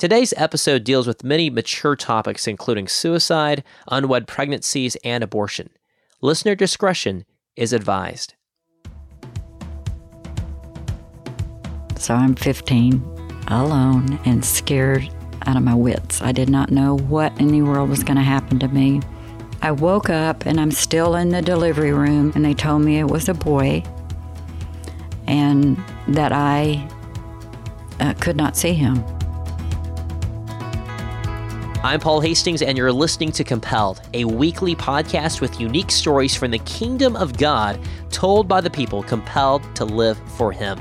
Today's episode deals with many mature topics, including suicide, unwed pregnancies, and abortion. Listener discretion is advised. So I'm 15, alone, and scared out of my wits. I did not know what in the world was going to happen to me. I woke up and I'm still in the delivery room, and they told me it was a boy and that I uh, could not see him. I'm Paul Hastings, and you're listening to Compelled, a weekly podcast with unique stories from the kingdom of God told by the people compelled to live for Him.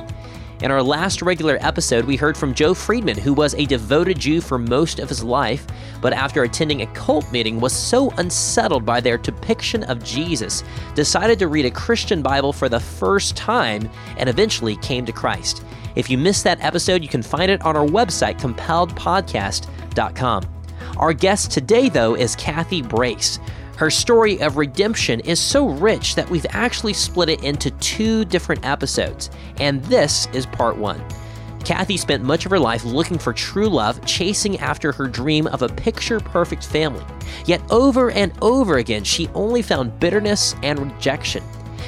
In our last regular episode, we heard from Joe Friedman, who was a devoted Jew for most of his life, but after attending a cult meeting was so unsettled by their depiction of Jesus, decided to read a Christian Bible for the first time and eventually came to Christ. If you missed that episode, you can find it on our website, compelledpodcast.com. Our guest today, though, is Kathy Brace. Her story of redemption is so rich that we've actually split it into two different episodes, and this is part one. Kathy spent much of her life looking for true love, chasing after her dream of a picture perfect family. Yet over and over again, she only found bitterness and rejection.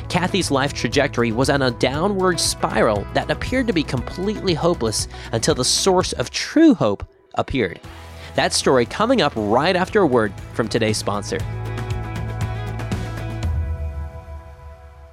Kathy's life trajectory was on a downward spiral that appeared to be completely hopeless until the source of true hope appeared. That story coming up right after a word from today's sponsor.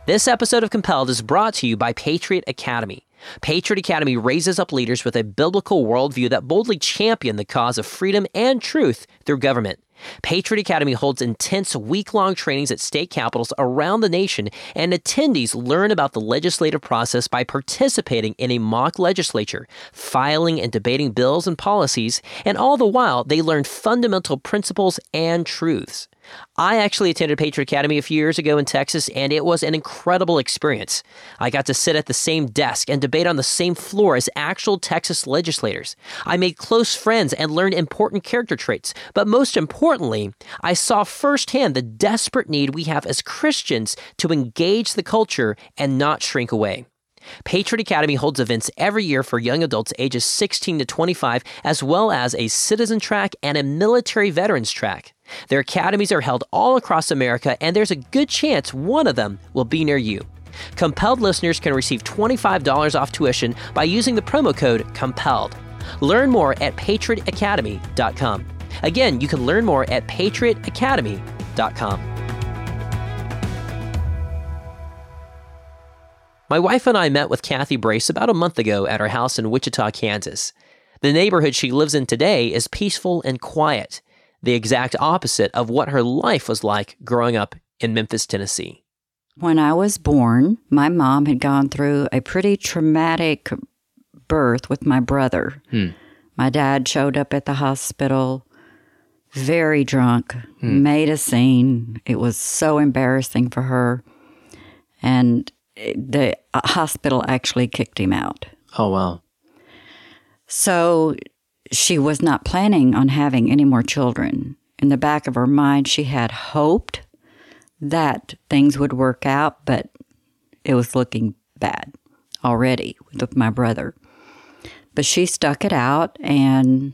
This episode of Compelled is brought to you by Patriot Academy. Patriot Academy raises up leaders with a biblical worldview that boldly champion the cause of freedom and truth through government. Patriot Academy holds intense week long trainings at state capitals around the nation, and attendees learn about the legislative process by participating in a mock legislature, filing and debating bills and policies, and all the while they learn fundamental principles and truths. I actually attended Patriot Academy a few years ago in Texas, and it was an incredible experience. I got to sit at the same desk and debate on the same floor as actual Texas legislators. I made close friends and learned important character traits, but most importantly, I saw firsthand the desperate need we have as Christians to engage the culture and not shrink away. Patriot Academy holds events every year for young adults ages 16 to 25, as well as a citizen track and a military veterans track. Their academies are held all across America, and there's a good chance one of them will be near you. Compelled listeners can receive $25 off tuition by using the promo code COMPELLED. Learn more at patriotacademy.com. Again, you can learn more at patriotacademy.com. My wife and I met with Kathy Brace about a month ago at her house in Wichita, Kansas. The neighborhood she lives in today is peaceful and quiet, the exact opposite of what her life was like growing up in Memphis, Tennessee. When I was born, my mom had gone through a pretty traumatic birth with my brother. Hmm. My dad showed up at the hospital very drunk, made a scene. It was so embarrassing for her. And the uh, hospital actually kicked him out. Oh, wow. So she was not planning on having any more children. In the back of her mind, she had hoped that things would work out, but it was looking bad already with my brother. But she stuck it out and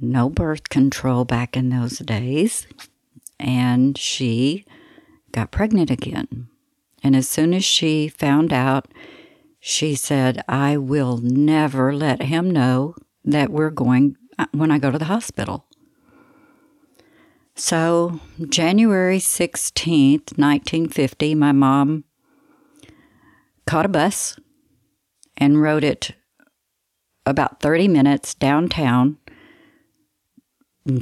no birth control back in those days. And she got pregnant again. And as soon as she found out, she said, I will never let him know that we're going uh, when I go to the hospital. So, January 16th, 1950, my mom caught a bus and rode it about 30 minutes downtown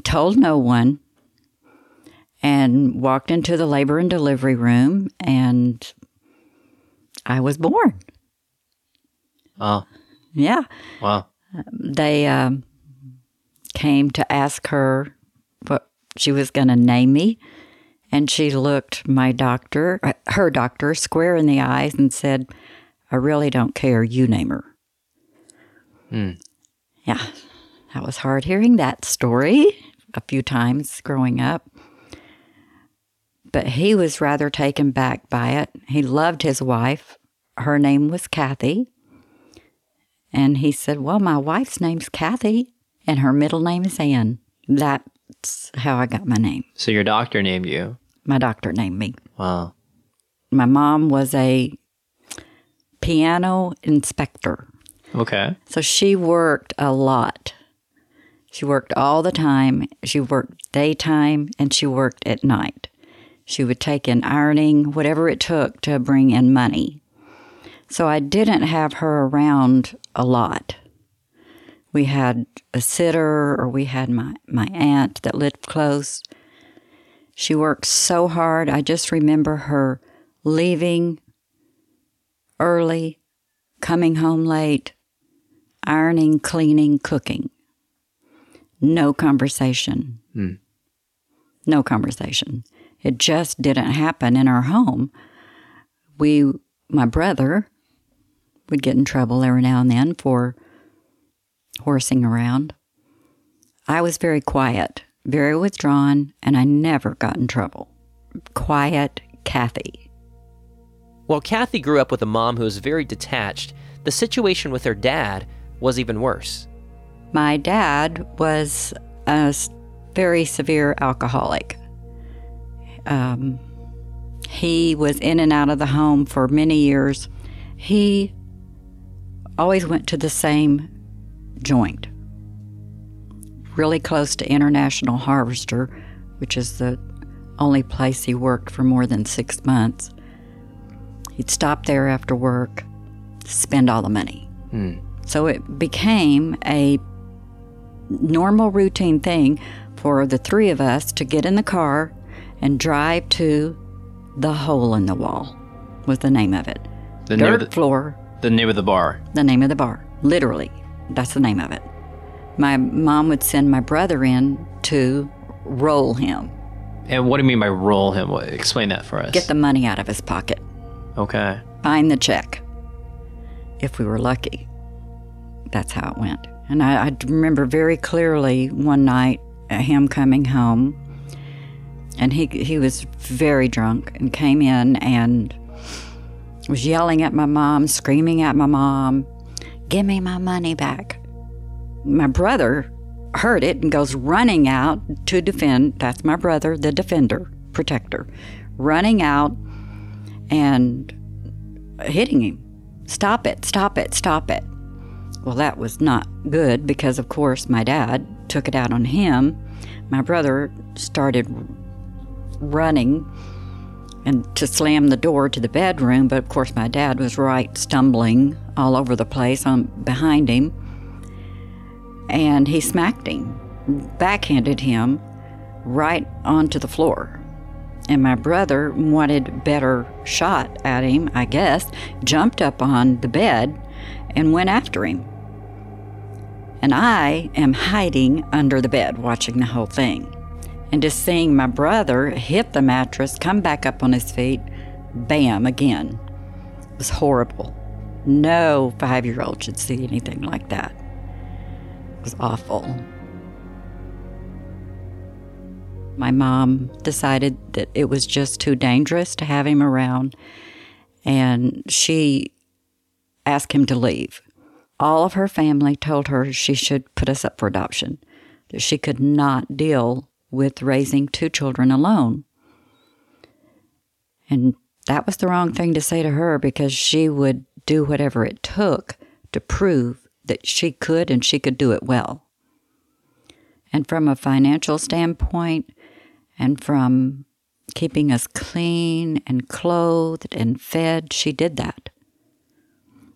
told no one and walked into the labor and delivery room and I was born. Oh, Yeah. wow. They um, came to ask her what she was going to name me. And she looked my doctor, uh, her doctor, square in the eyes and said, I really don't care. You name her. Hmm. Yeah. That was hard hearing that story a few times growing up. But he was rather taken back by it. He loved his wife. Her name was Kathy. And he said, Well, my wife's name's Kathy. and her middle name is Ann. That's how I got my name. So your doctor named you. My doctor named me. Wow. My mom was a piano inspector. Okay. So she worked a lot. She worked all the time. She worked daytime and she worked at night. She would take in ironing, whatever it took to bring in money. So I didn't have her around a lot. We had a sitter or we had my, my aunt that lived close. She worked so hard. I just remember her leaving early, coming home late, ironing, cleaning, cooking. No conversation. Hmm. No conversation. It just didn't happen in our home. We, my brother, would get in trouble every now and then for horsing around. I was very quiet, very withdrawn, and I never got in trouble. Quiet Kathy. While Kathy grew up with a mom who was very detached, the situation with her dad was even worse. My dad was a very severe alcoholic. Um, he was in and out of the home for many years. He always went to the same joint, really close to International Harvester, which is the only place he worked for more than six months. He'd stop there after work, spend all the money. So it became a normal routine thing for the three of us to get in the car and drive to the hole in the wall was the name of it. The name Dirt of the, floor, the name of the bar. the name of the bar. Literally, that's the name of it. My mom would send my brother in to roll him, And what do you mean by roll him? What, explain that for us. get the money out of his pocket, okay. find the check. If we were lucky, that's how it went. And I, I remember very clearly one night uh, him coming home, and he he was very drunk and came in and was yelling at my mom, screaming at my mom, "Give me my money back!" My brother heard it and goes running out to defend. That's my brother, the defender, protector, running out and hitting him. Stop it, stop it, stop it. Well, that was not good because, of course, my dad took it out on him. My brother started running and to slam the door to the bedroom, but of course, my dad was right stumbling all over the place on behind him. And he smacked him, backhanded him right onto the floor. And my brother wanted better shot at him, I guess, jumped up on the bed and went after him. And I am hiding under the bed watching the whole thing. And just seeing my brother hit the mattress, come back up on his feet, bam, again. It was horrible. No five year old should see anything like that. It was awful. My mom decided that it was just too dangerous to have him around, and she asked him to leave. All of her family told her she should put us up for adoption, that she could not deal with raising two children alone. And that was the wrong thing to say to her because she would do whatever it took to prove that she could and she could do it well. And from a financial standpoint, and from keeping us clean and clothed and fed, she did that.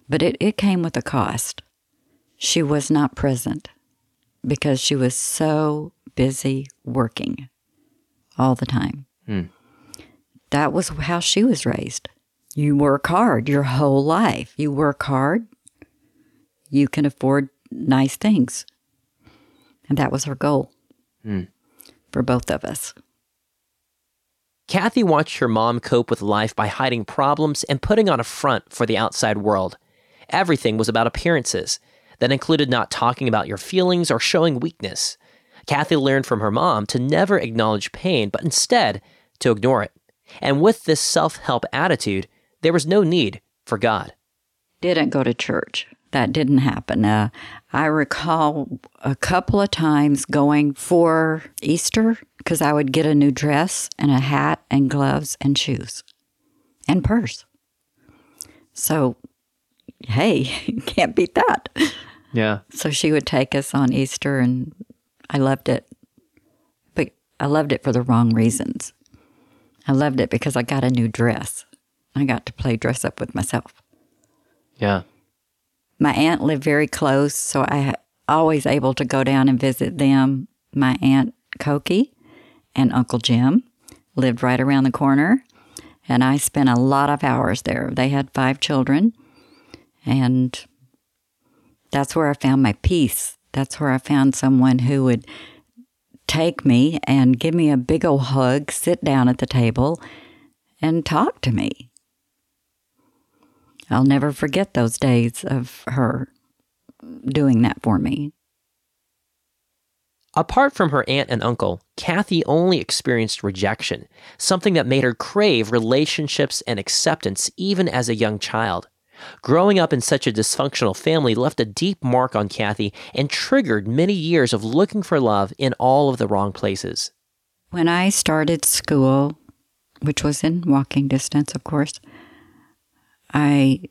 But it, it came with a cost. She was not present because she was so busy working all the time. Hmm. That was how she was raised. You work hard your whole life. You work hard, you can afford nice things. And that was her goal hmm. for both of us. Kathy watched her mom cope with life by hiding problems and putting on a front for the outside world. Everything was about appearances. That included not talking about your feelings or showing weakness. Kathy learned from her mom to never acknowledge pain, but instead to ignore it. And with this self help attitude, there was no need for God. Didn't go to church. that didn't happen. Uh, I recall a couple of times going for Easter because I would get a new dress and a hat and gloves and shoes and purse. So, hey, can't beat that. Yeah. So she would take us on Easter, and I loved it. But I loved it for the wrong reasons. I loved it because I got a new dress. I got to play dress up with myself. Yeah. My aunt lived very close, so I always able to go down and visit them. My aunt Cokie and Uncle Jim lived right around the corner, and I spent a lot of hours there. They had five children, and that's where I found my peace. That's where I found someone who would take me and give me a big old hug, sit down at the table, and talk to me. I'll never forget those days of her doing that for me. Apart from her aunt and uncle, Kathy only experienced rejection, something that made her crave relationships and acceptance even as a young child. Growing up in such a dysfunctional family left a deep mark on Kathy and triggered many years of looking for love in all of the wrong places. When I started school, which was in walking distance, of course, I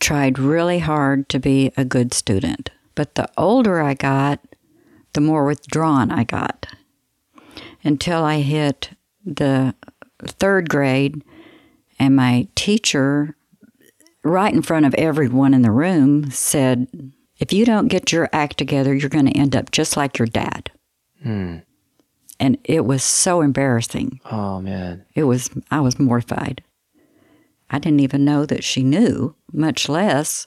tried really hard to be a good student. But the older I got, the more withdrawn I got. Until I hit the third grade, and my teacher right in front of everyone in the room, said, If you don't get your act together, you're going to end up just like your dad. Hmm. And it was so embarrassing. Oh, man. It was, I was mortified. I didn't even know that she knew, much less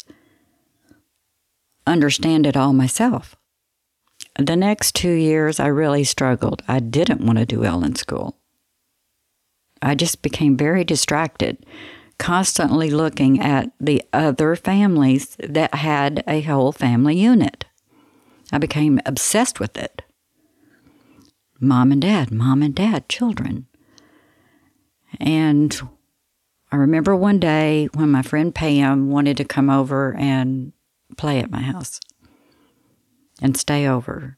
understand it all myself. The next two years, I really struggled. I didn't want to do well in school. I just became very distracted constantly looking at the other families that had a whole family unit. I became obsessed with it. Mom and dad, mom and dad, children. And I remember one day when my friend Pam wanted to come over and play at my house and stay over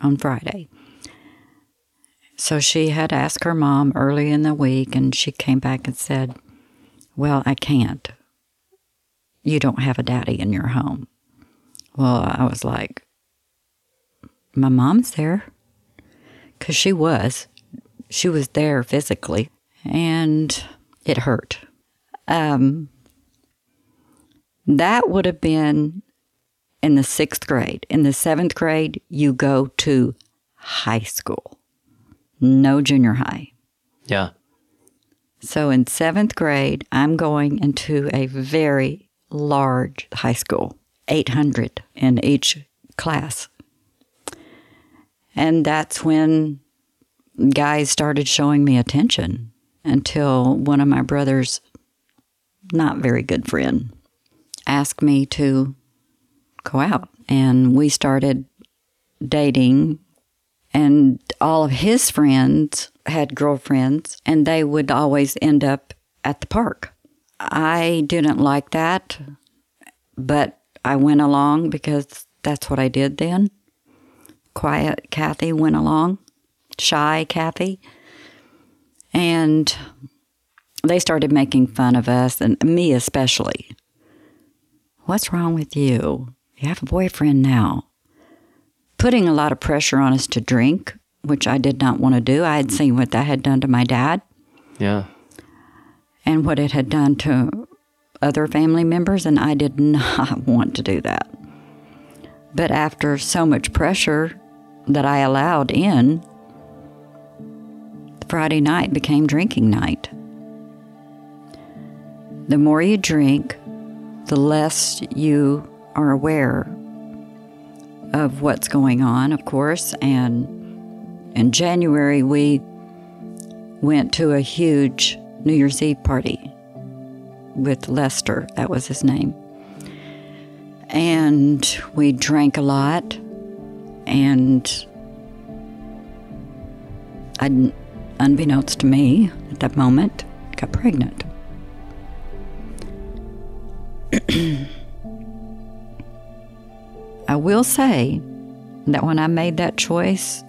on Friday. So she had asked her mom early in the week, and she came back and said, well, I can't. You don't have a daddy in your home. Well, I was like, My mom's there. Because she was. She was there physically. And it hurt. Um, that would have been in the sixth grade. In the seventh grade, you go to high school, no junior high. Yeah. So in seventh grade, I'm going into a very large high school, 800 in each class. And that's when guys started showing me attention until one of my brother's not very good friend asked me to go out. And we started dating, and all of his friends had girlfriends, and they would always end up at the park. I didn't like that, but I went along because that's what I did then. Quiet Kathy went along, shy Kathy. And they started making fun of us, and me especially. What's wrong with you? You have a boyfriend now. Putting a lot of pressure on us to drink which I did not want to do. I had seen what that had done to my dad. Yeah. And what it had done to other family members, and I did not want to do that. But after so much pressure that I allowed in, Friday night became drinking night. The more you drink, the less you are aware of what's going on, of course, and in January, we went to a huge New Year's Eve party with Lester, that was his name. And we drank a lot, and I, unbeknownst to me at that moment, got pregnant. I will say that when I made that choice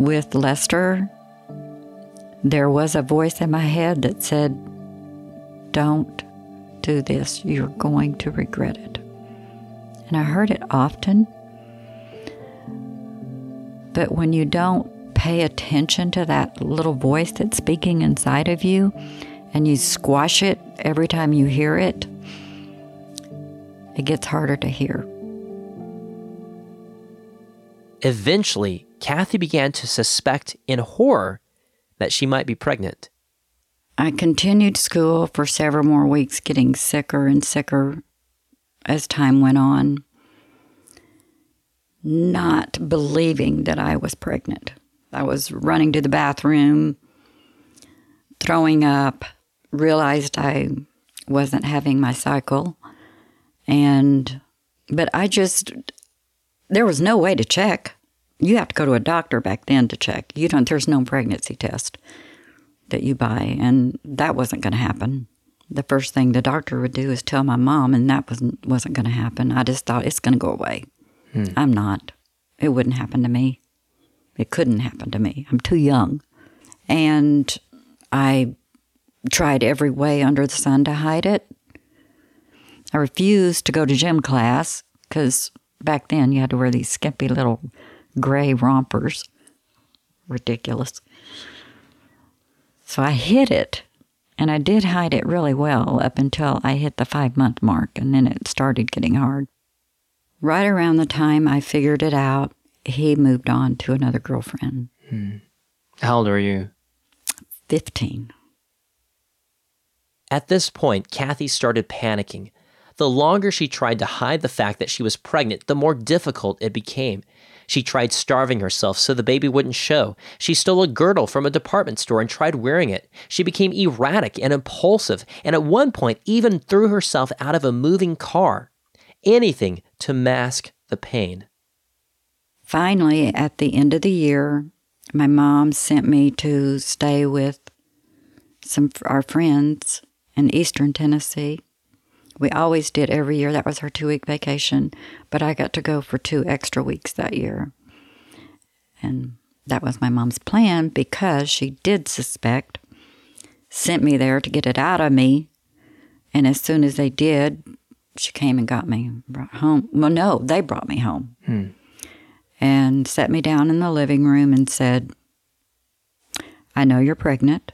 with Lester, there was a voice in my head that said, Don't do this. You're going to regret it. And I heard it often. But when you don't pay attention to that little voice that's speaking inside of you and you squash it every time you hear it, it gets harder to hear. Eventually, Kathy began to suspect in horror that she might be pregnant. I continued school for several more weeks, getting sicker and sicker as time went on, not believing that I was pregnant. I was running to the bathroom, throwing up, realized I wasn't having my cycle. And, but I just, there was no way to check. You have to go to a doctor back then to check. You don't, there's no pregnancy test that you buy. And that wasn't going to happen. The first thing the doctor would do is tell my mom, and that wasn't, wasn't going to happen. I just thought it's going to go away. Hmm. I'm not. It wouldn't happen to me. It couldn't happen to me. I'm too young. And I tried every way under the sun to hide it. I refused to go to gym class because back then you had to wear these skimpy little gray rompers. Ridiculous. So I hid it. And I did hide it really well up until I hit the five month mark, and then it started getting hard. Right around the time I figured it out, he moved on to another girlfriend. Hmm. How old were you? 15. At this point, Kathy started panicking. The longer she tried to hide the fact that she was pregnant, the more difficult it became. She tried starving herself so the baby wouldn't show. She stole a girdle from a department store and tried wearing it. She became erratic and impulsive, and at one point even threw herself out of a moving car. Anything to mask the pain. Finally, at the end of the year, my mom sent me to stay with some our friends in eastern Tennessee. We always did every year. That was her two week vacation, but I got to go for two extra weeks that year. And that was my mom's plan because she did suspect, sent me there to get it out of me. And as soon as they did, she came and got me, brought home. Well, no, they brought me home hmm. and set me down in the living room and said, I know you're pregnant.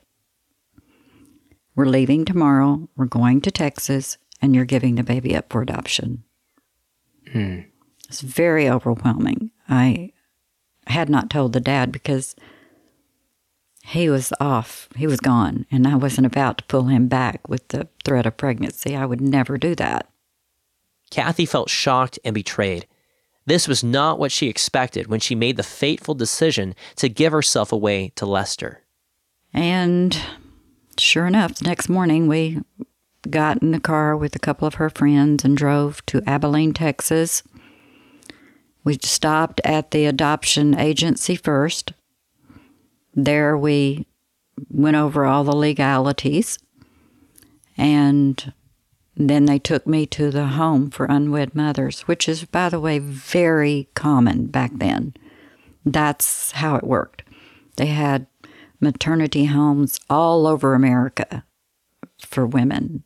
We're leaving tomorrow. We're going to Texas and you're giving the baby up for adoption. Hmm. It's very overwhelming. I had not told the dad because he was off. He was gone, and I wasn't about to pull him back with the threat of pregnancy. I would never do that. Kathy felt shocked and betrayed. This was not what she expected when she made the fateful decision to give herself away to Lester. And sure enough, the next morning we got in the car with a couple of her friends and drove to Abilene, Texas. We stopped at the adoption agency first. There we went over all the legalities. And then they took me to the home for unwed mothers, which is, by the way, very common back then. That's how it worked. They had maternity homes all over America for women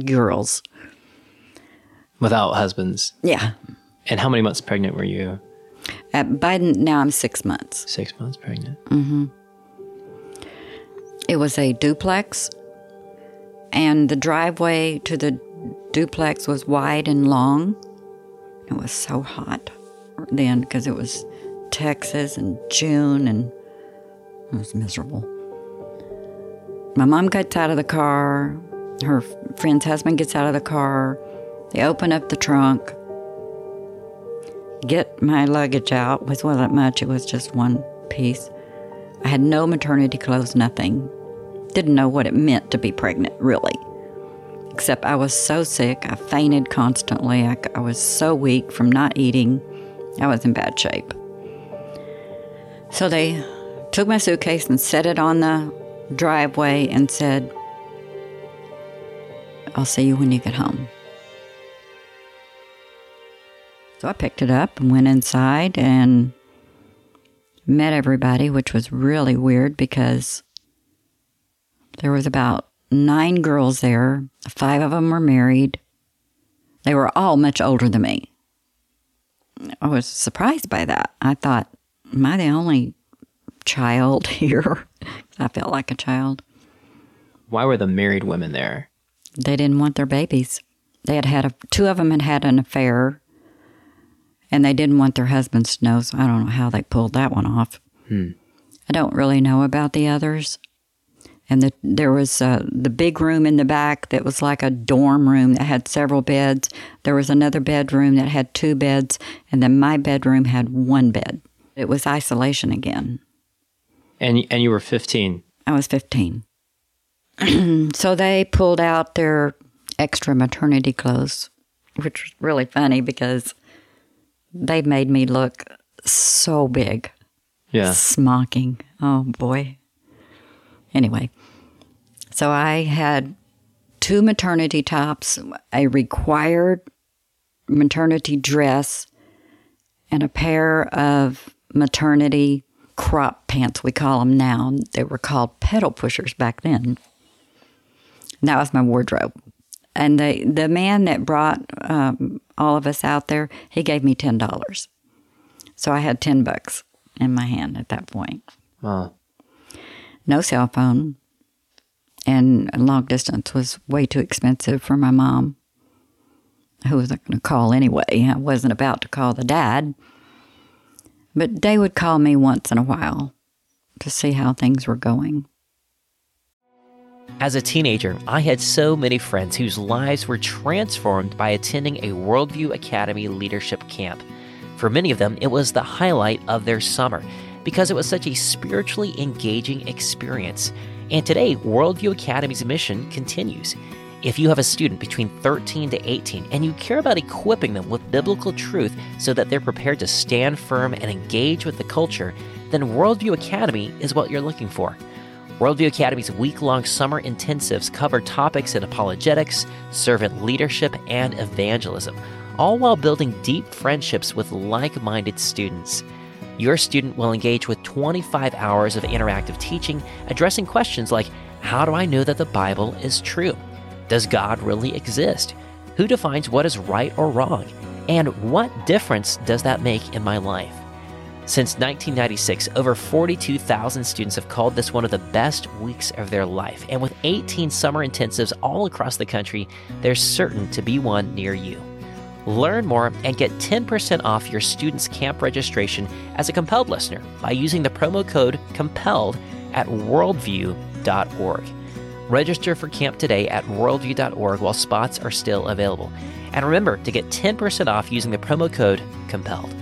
girls. Without husbands? Yeah. And how many months pregnant were you? At, by now, I'm six months. Six months pregnant. Mm-hmm. It was a duplex, and the driveway to the duplex was wide and long. It was so hot then because it was Texas and June, and it was miserable. My mom gets out of the car her friend's husband gets out of the car. They open up the trunk, get my luggage out, which wasn't much, it was just one piece. I had no maternity clothes, nothing. Didn't know what it meant to be pregnant, really. Except I was so sick, I fainted constantly. I, I was so weak from not eating. I was in bad shape. So they took my suitcase and set it on the driveway and said, I'll see you when you get home. So I picked it up and went inside and met everybody, which was really weird because there was about nine girls there. Five of them were married. They were all much older than me. I was surprised by that. I thought, am I the only child here? I felt like a child. Why were the married women there? They didn't want their babies. They had had a, two of them had had an affair, and they didn't want their husbands to know. So I don't know how they pulled that one off. Hmm. I don't really know about the others. And the, there was uh, the big room in the back that was like a dorm room that had several beds. There was another bedroom that had two beds, and then my bedroom had one bed. It was isolation again. And and you were 15. I was 15. so they pulled out their extra maternity clothes, which was really funny because they made me look so big. Yeah. Smocking. Oh boy. Anyway, so I had two maternity tops, a required maternity dress, and a pair of maternity crop pants, we call them now. They were called pedal pushers back then. That was my wardrobe. And the, the man that brought um, all of us out there, he gave me $10. So I had 10 bucks in my hand at that point. Wow. No cell phone. And long distance was way too expensive for my mom, who wasn't going to call anyway. I wasn't about to call the dad. But they would call me once in a while to see how things were going. As a teenager, I had so many friends whose lives were transformed by attending a Worldview Academy leadership camp. For many of them, it was the highlight of their summer because it was such a spiritually engaging experience. And today, Worldview Academy's mission continues. If you have a student between 13 to 18 and you care about equipping them with biblical truth so that they're prepared to stand firm and engage with the culture, then Worldview Academy is what you're looking for. Worldview Academy's week long summer intensives cover topics in apologetics, servant leadership, and evangelism, all while building deep friendships with like minded students. Your student will engage with 25 hours of interactive teaching addressing questions like How do I know that the Bible is true? Does God really exist? Who defines what is right or wrong? And what difference does that make in my life? Since 1996, over 42,000 students have called this one of the best weeks of their life. And with 18 summer intensives all across the country, there's certain to be one near you. Learn more and get 10% off your student's camp registration as a compelled listener by using the promo code COMPELLED at worldview.org. Register for camp today at worldview.org while spots are still available. And remember to get 10% off using the promo code COMPELLED.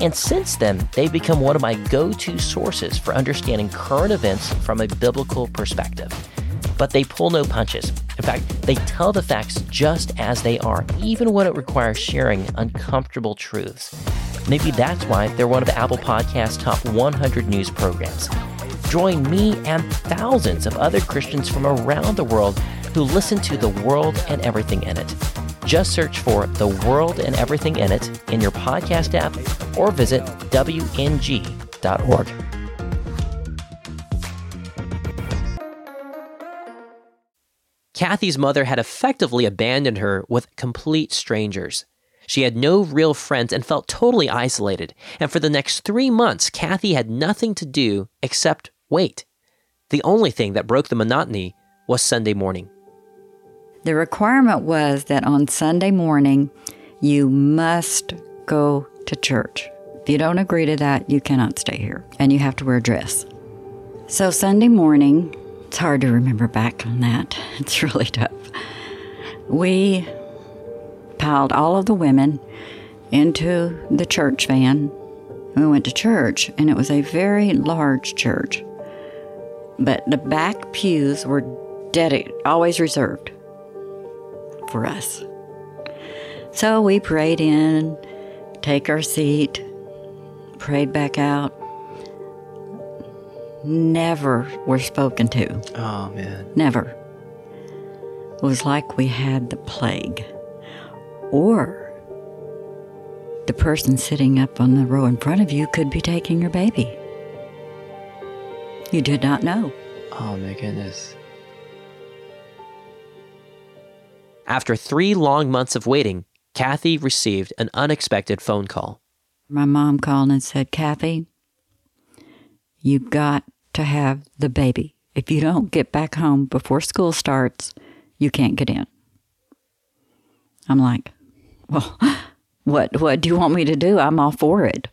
And since then, they've become one of my go to sources for understanding current events from a biblical perspective. But they pull no punches. In fact, they tell the facts just as they are, even when it requires sharing uncomfortable truths. Maybe that's why they're one of Apple Podcast's top 100 news programs. Join me and thousands of other Christians from around the world who listen to the world and everything in it. Just search for The World and Everything in It in your podcast app or visit WNG.org. Kathy's mother had effectively abandoned her with complete strangers. She had no real friends and felt totally isolated. And for the next three months, Kathy had nothing to do except wait. The only thing that broke the monotony was Sunday morning. The requirement was that on Sunday morning, you must go to church. If you don't agree to that, you cannot stay here and you have to wear a dress. So, Sunday morning, it's hard to remember back on that. It's really tough. We piled all of the women into the church van. We went to church, and it was a very large church. But the back pews were always reserved for us. So we prayed in, take our seat, prayed back out. Never were spoken to. Oh man. Never. It was like we had the plague. Or the person sitting up on the row in front of you could be taking your baby. You did not know. Oh my goodness. After three long months of waiting, Kathy received an unexpected phone call. My mom called and said, Kathy, you've got to have the baby. If you don't get back home before school starts, you can't get in. I'm like, well, what what do you want me to do? I'm all for it.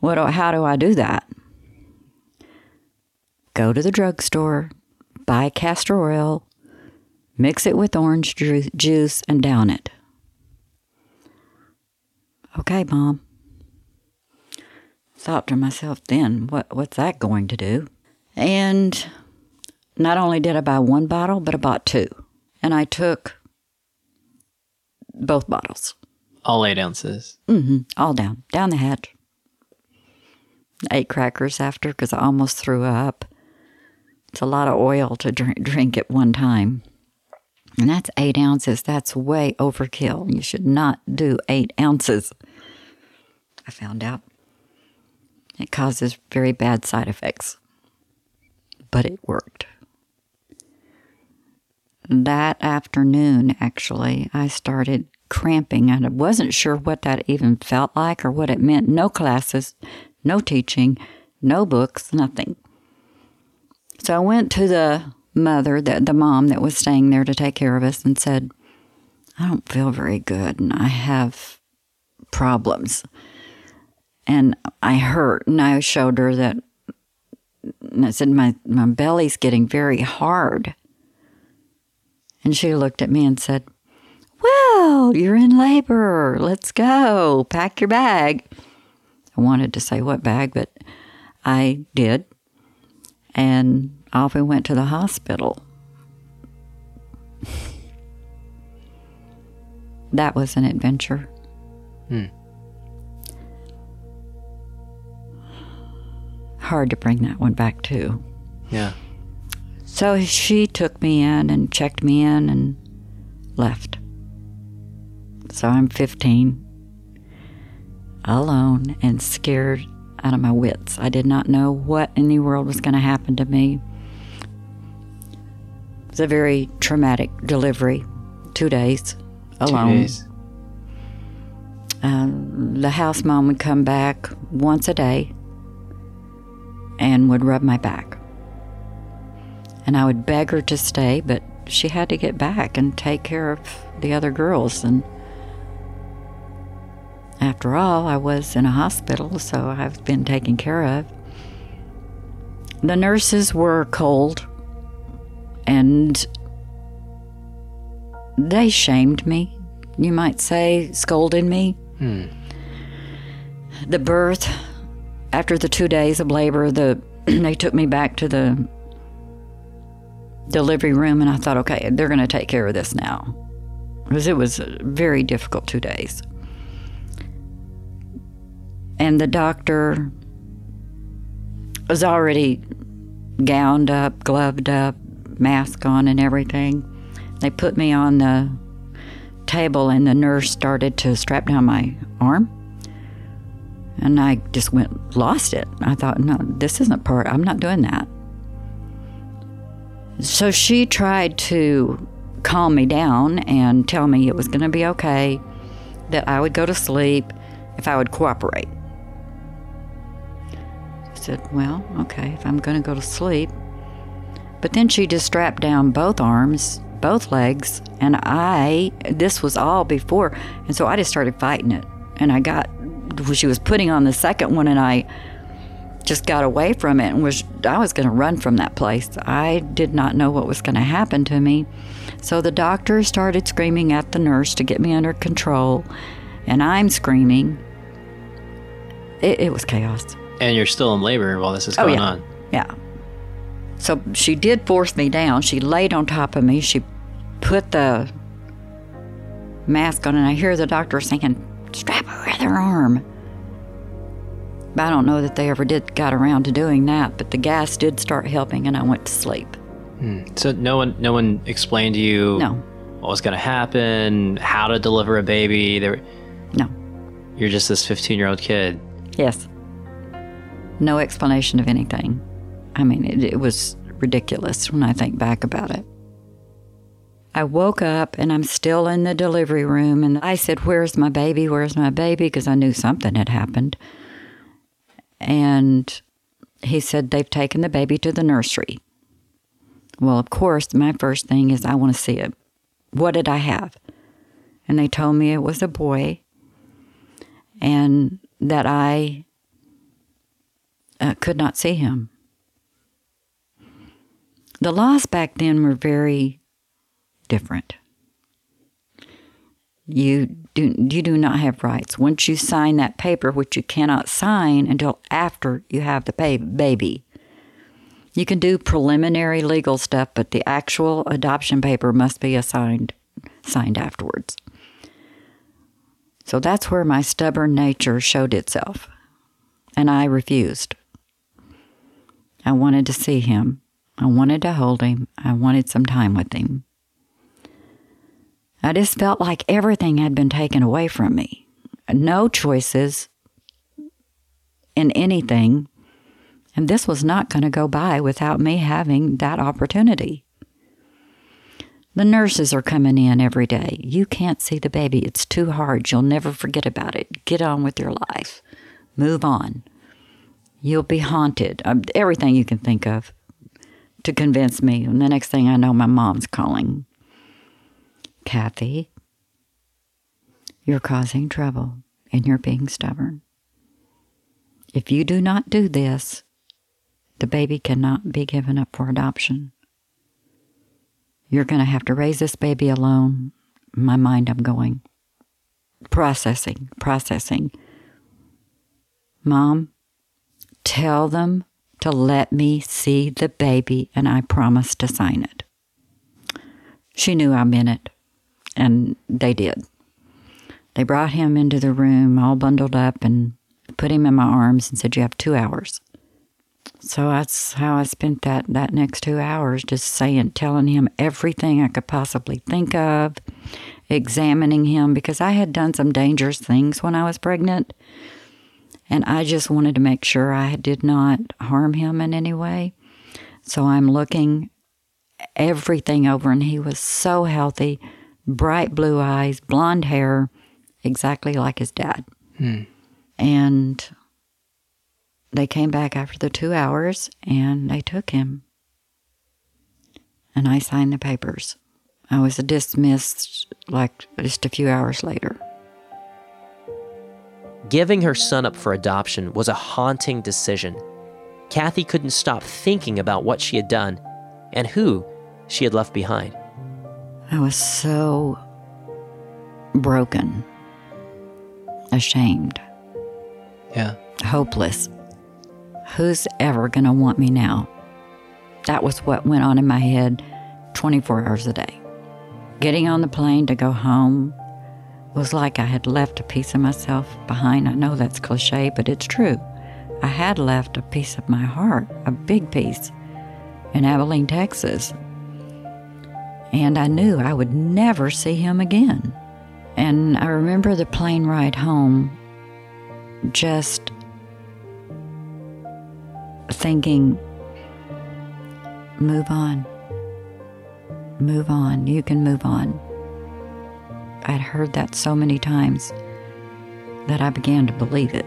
What how do I do that? Go to the drugstore, buy castor oil, mix it with orange ju- juice and down it. Okay, mom. Thought to myself then, what what's that going to do? And not only did I buy one bottle, but I bought two. And I took both bottles. All eight ounces. Mm-hmm. All down, down the hatch. Ate crackers after because I almost threw up. It's a lot of oil to drink, drink at one time. And that's eight ounces. That's way overkill. You should not do eight ounces. I found out. It causes very bad side effects. But it worked. That afternoon, actually, I started cramping and I wasn't sure what that even felt like or what it meant. No classes, no teaching, no books, nothing. So I went to the mother, the, the mom that was staying there to take care of us, and said, I don't feel very good and I have problems. And I hurt, and I showed her that. And I said, my, my belly's getting very hard. And she looked at me and said, Well, you're in labor. Let's go. Pack your bag. I wanted to say what bag, but I did. And off we went to the hospital. that was an adventure. Hmm. Hard to bring that one back, too. Yeah. So she took me in and checked me in and left. So I'm 15, alone and scared out of my wits. I did not know what in the world was going to happen to me. It was a very traumatic delivery. Two days alone. Two days. Um, the house mom would come back once a day and would rub my back. And I would beg her to stay, but she had to get back and take care of the other girls. And after all, I was in a hospital, so I've been taken care of. The nurses were cold and they shamed me, you might say, scolded me. Hmm. The birth, after the two days of labor, the they took me back to the delivery room, and I thought, okay, they're going to take care of this now, because it was a very difficult two days. And the doctor was already gowned up, gloved up, mask on, and everything. They put me on the table, and the nurse started to strap down my arm. And I just went, lost it. I thought, no, this isn't part, I'm not doing that. So she tried to calm me down and tell me it was going to be okay, that I would go to sleep if I would cooperate. I said, well, okay, if I'm going to go to sleep. But then she just strapped down both arms, both legs, and I, this was all before, and so I just started fighting it. And I got, she was putting on the second one, and I just got away from it and was I was going to run from that place. I did not know what was going to happen to me. So the doctor started screaming at the nurse to get me under control, and I'm screaming. It, it was chaos. And you're still in labor while this is Oh, going yeah. on. Yeah. So she did force me down. She laid on top of me. She put the mask on, and I hear the doctor saying, strap over their arm. But I don't know that they ever did got around to doing that, but the gas did start helping, and I went to sleep. Hmm. So no one, no one explained to you No, what was going to happen, how to deliver a baby. There, no, you're just this 15 year old kid. yes. No explanation of anything. I mean, it, it was ridiculous when I think back about it. I woke up and I'm still in the delivery room, and I said, Where's my baby? Where's my baby? Because I knew something had happened. And he said, They've taken the baby to the nursery. Well, of course, my first thing is, I want to see it. What did I have? And they told me it was a boy and that I uh, could not see him. The laws back then were very different. You do you do not have rights once you sign that paper, which you cannot sign until after you have the baby. You can do preliminary legal stuff, but the actual adoption paper must be assigned signed afterwards. So that's where my stubborn nature showed itself, and I refused. I wanted to see him. I wanted to hold him. I wanted some time with him. I just felt like everything had been taken away from me. No choices in anything. And this was not going to go by without me having that opportunity. The nurses are coming in every day. You can't see the baby. It's too hard. You'll never forget about it. Get on with your life. Move on. You'll be haunted. Um, everything you can think of to convince me. And the next thing I know, my mom's calling. Kathy, you're causing trouble and you're being stubborn. If you do not do this, the baby cannot be given up for adoption. You're going to have to raise this baby alone. My mind, I'm going. Processing, processing. Mom, tell them to let me see the baby, and I promised to sign it. She knew I meant it, and they did. They brought him into the room all bundled up and put him in my arms and said, You have two hours. So that's how I spent that, that next two hours, just saying, telling him everything I could possibly think of, examining him, because I had done some dangerous things when I was pregnant. And I just wanted to make sure I did not harm him in any way. So I'm looking everything over, and he was so healthy bright blue eyes, blonde hair, exactly like his dad. Hmm. And they came back after the two hours and they took him. And I signed the papers. I was dismissed like just a few hours later. Giving her son up for adoption was a haunting decision. Kathy couldn't stop thinking about what she had done and who she had left behind. I was so broken, ashamed, Yeah. hopeless. Who's ever going to want me now? That was what went on in my head 24 hours a day. Getting on the plane to go home was like I had left a piece of myself behind. I know that's cliche, but it's true. I had left a piece of my heart, a big piece, in Abilene, Texas. And I knew I would never see him again. And I remember the plane ride home just thinking, move on. Move on. You can move on. I'd heard that so many times that I began to believe it.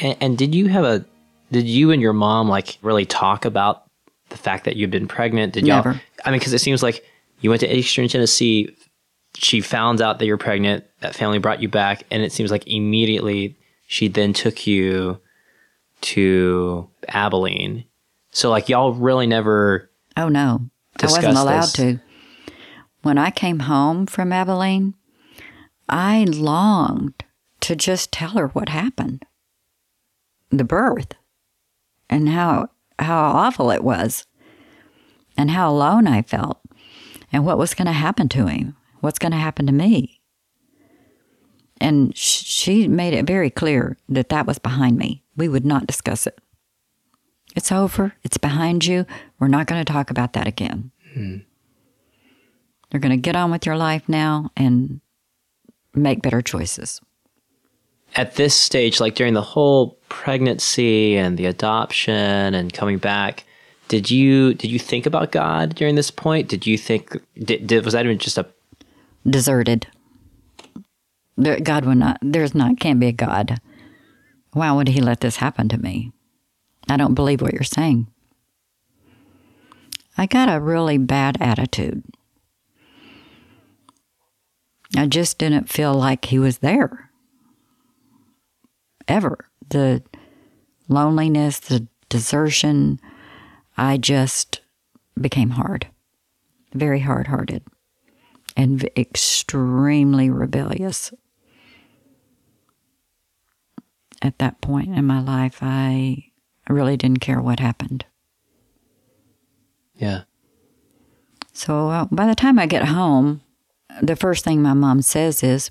And, and did you have a, did you and your mom like really talk about the fact that you'd been pregnant? Did y'all, Never. I mean, because it seems like you went to Eastern Tennessee, she found out that you're pregnant, that family brought you back, and it seems like immediately she then took you to Abilene. So like y'all really never Oh no, I wasn't allowed this. to. When I came home from Abilene, I longed to just tell her what happened, the birth, and how how awful it was, and how alone I felt, and what was going to happen to him, what's going to happen to me. And sh- she made it very clear that that was behind me. We would not discuss it. It's over. It's behind you. We're not going to talk about that again. Hmm. You're going to get on with your life now and make better choices. at this stage, like during the whole pregnancy and the adoption and coming back, did you did you think about God during this point? Did you think did, did was that even just a Deserted. There, God would not, there's not, can't be a God. Why would he let this happen to me? I don't believe what you're saying. I got a really bad attitude. I just didn't feel like he was there. Ever. The loneliness, the desertion, I just became hard. Very hard hearted and extremely rebellious. At that point in my life, I really didn't care what happened. yeah So uh, by the time I get home, the first thing my mom says is,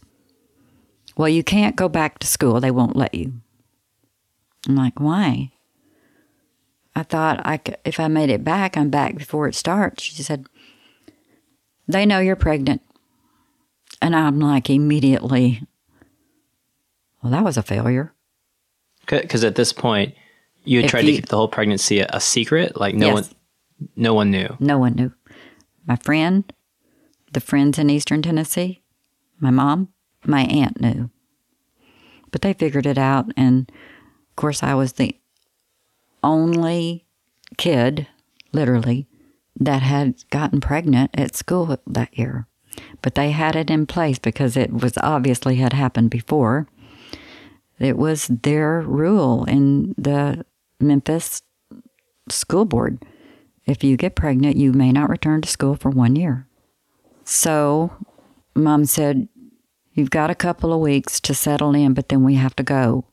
Well, you can't go back to school. They won't let you. I'm like, Why? I thought I could, if I made it back, I'm back before it starts. She said, They know you're pregnant. And I'm like, immediately, Well, that was a failure. because at this point you had tried you- to keep the whole pregnancy a, a secret, like no Yes. one no one knew. No one knew. My friend, the friends in Eastern Tennessee, my mom, my aunt knew. But they figured it out. And of course, I was the only kid, literally, that had gotten pregnant at school that year. But they had it in place because it was obviously had happened before. It was their rule in the Memphis school board. If you get pregnant, you may not return to school for one year. So, mom said, You've got a couple of weeks to settle in, but then we have to go.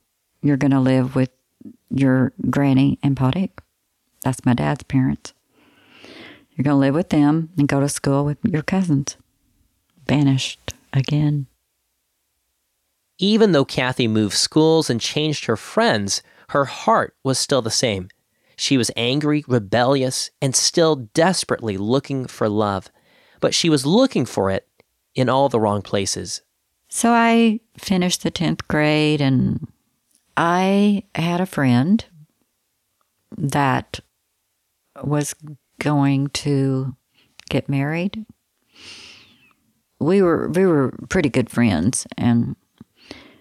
You're going to live with your granny and Pa Dick. That's my dad's parents. You're going to live with them and go to school with your cousins. Banished again. Even though Kathy moved schools and changed her friends, her heart was still the same. She was angry, rebellious, and still desperately looking for love. But she was looking for it in all the wrong places. So I finished the 10th grade and I had a friend that was going to get married. We were we were pretty good friends and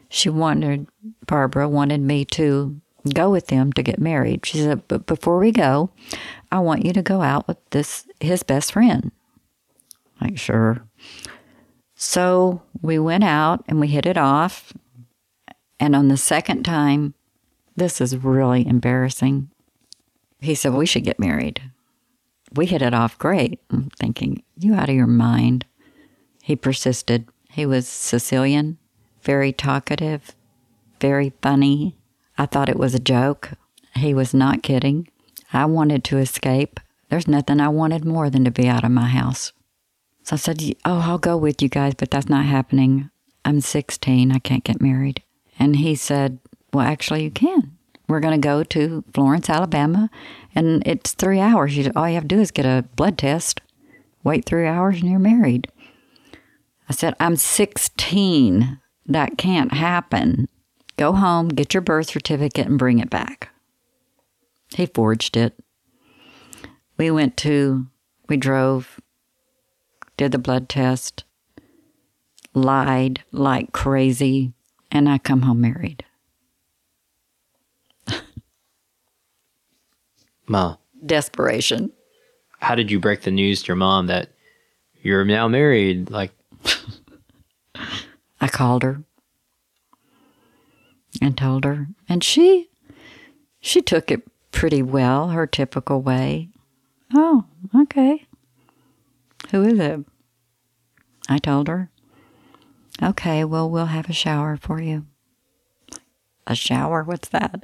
she wanted Barbara wanted me to go with them to get married. She said, "But before we go, I want you to go out with this his best friend." Like, sure. So we went out and we hit it off. And on the second time, this is really embarrassing. He said, We should get married. We hit it off great. I'm thinking, You out of your mind. He persisted. He was Sicilian, very talkative, very funny. I thought it was a joke. He was not kidding. I wanted to escape. There's nothing I wanted more than to be out of my house. So I said, Oh, I'll go with you guys, but that's not happening. I'm 16. I can't get married. And he said, Well, actually, you can. We're going to go to Florence, Alabama, and it's three hours. You, all you have to do is get a blood test, wait three hours, and you're married. I said, I'm 16. That can't happen. Go home, get your birth certificate, and bring it back. He forged it. We went to, we drove did the blood test, lied like crazy, and I come home married. Ma, Desperation. how did you break the news to your mom that you're now married? Like, I called her. And told her. And she she took it pretty well, her typical way. Oh, okay. Who is it? I told her. Okay, well, we'll have a shower for you. A shower? What's that?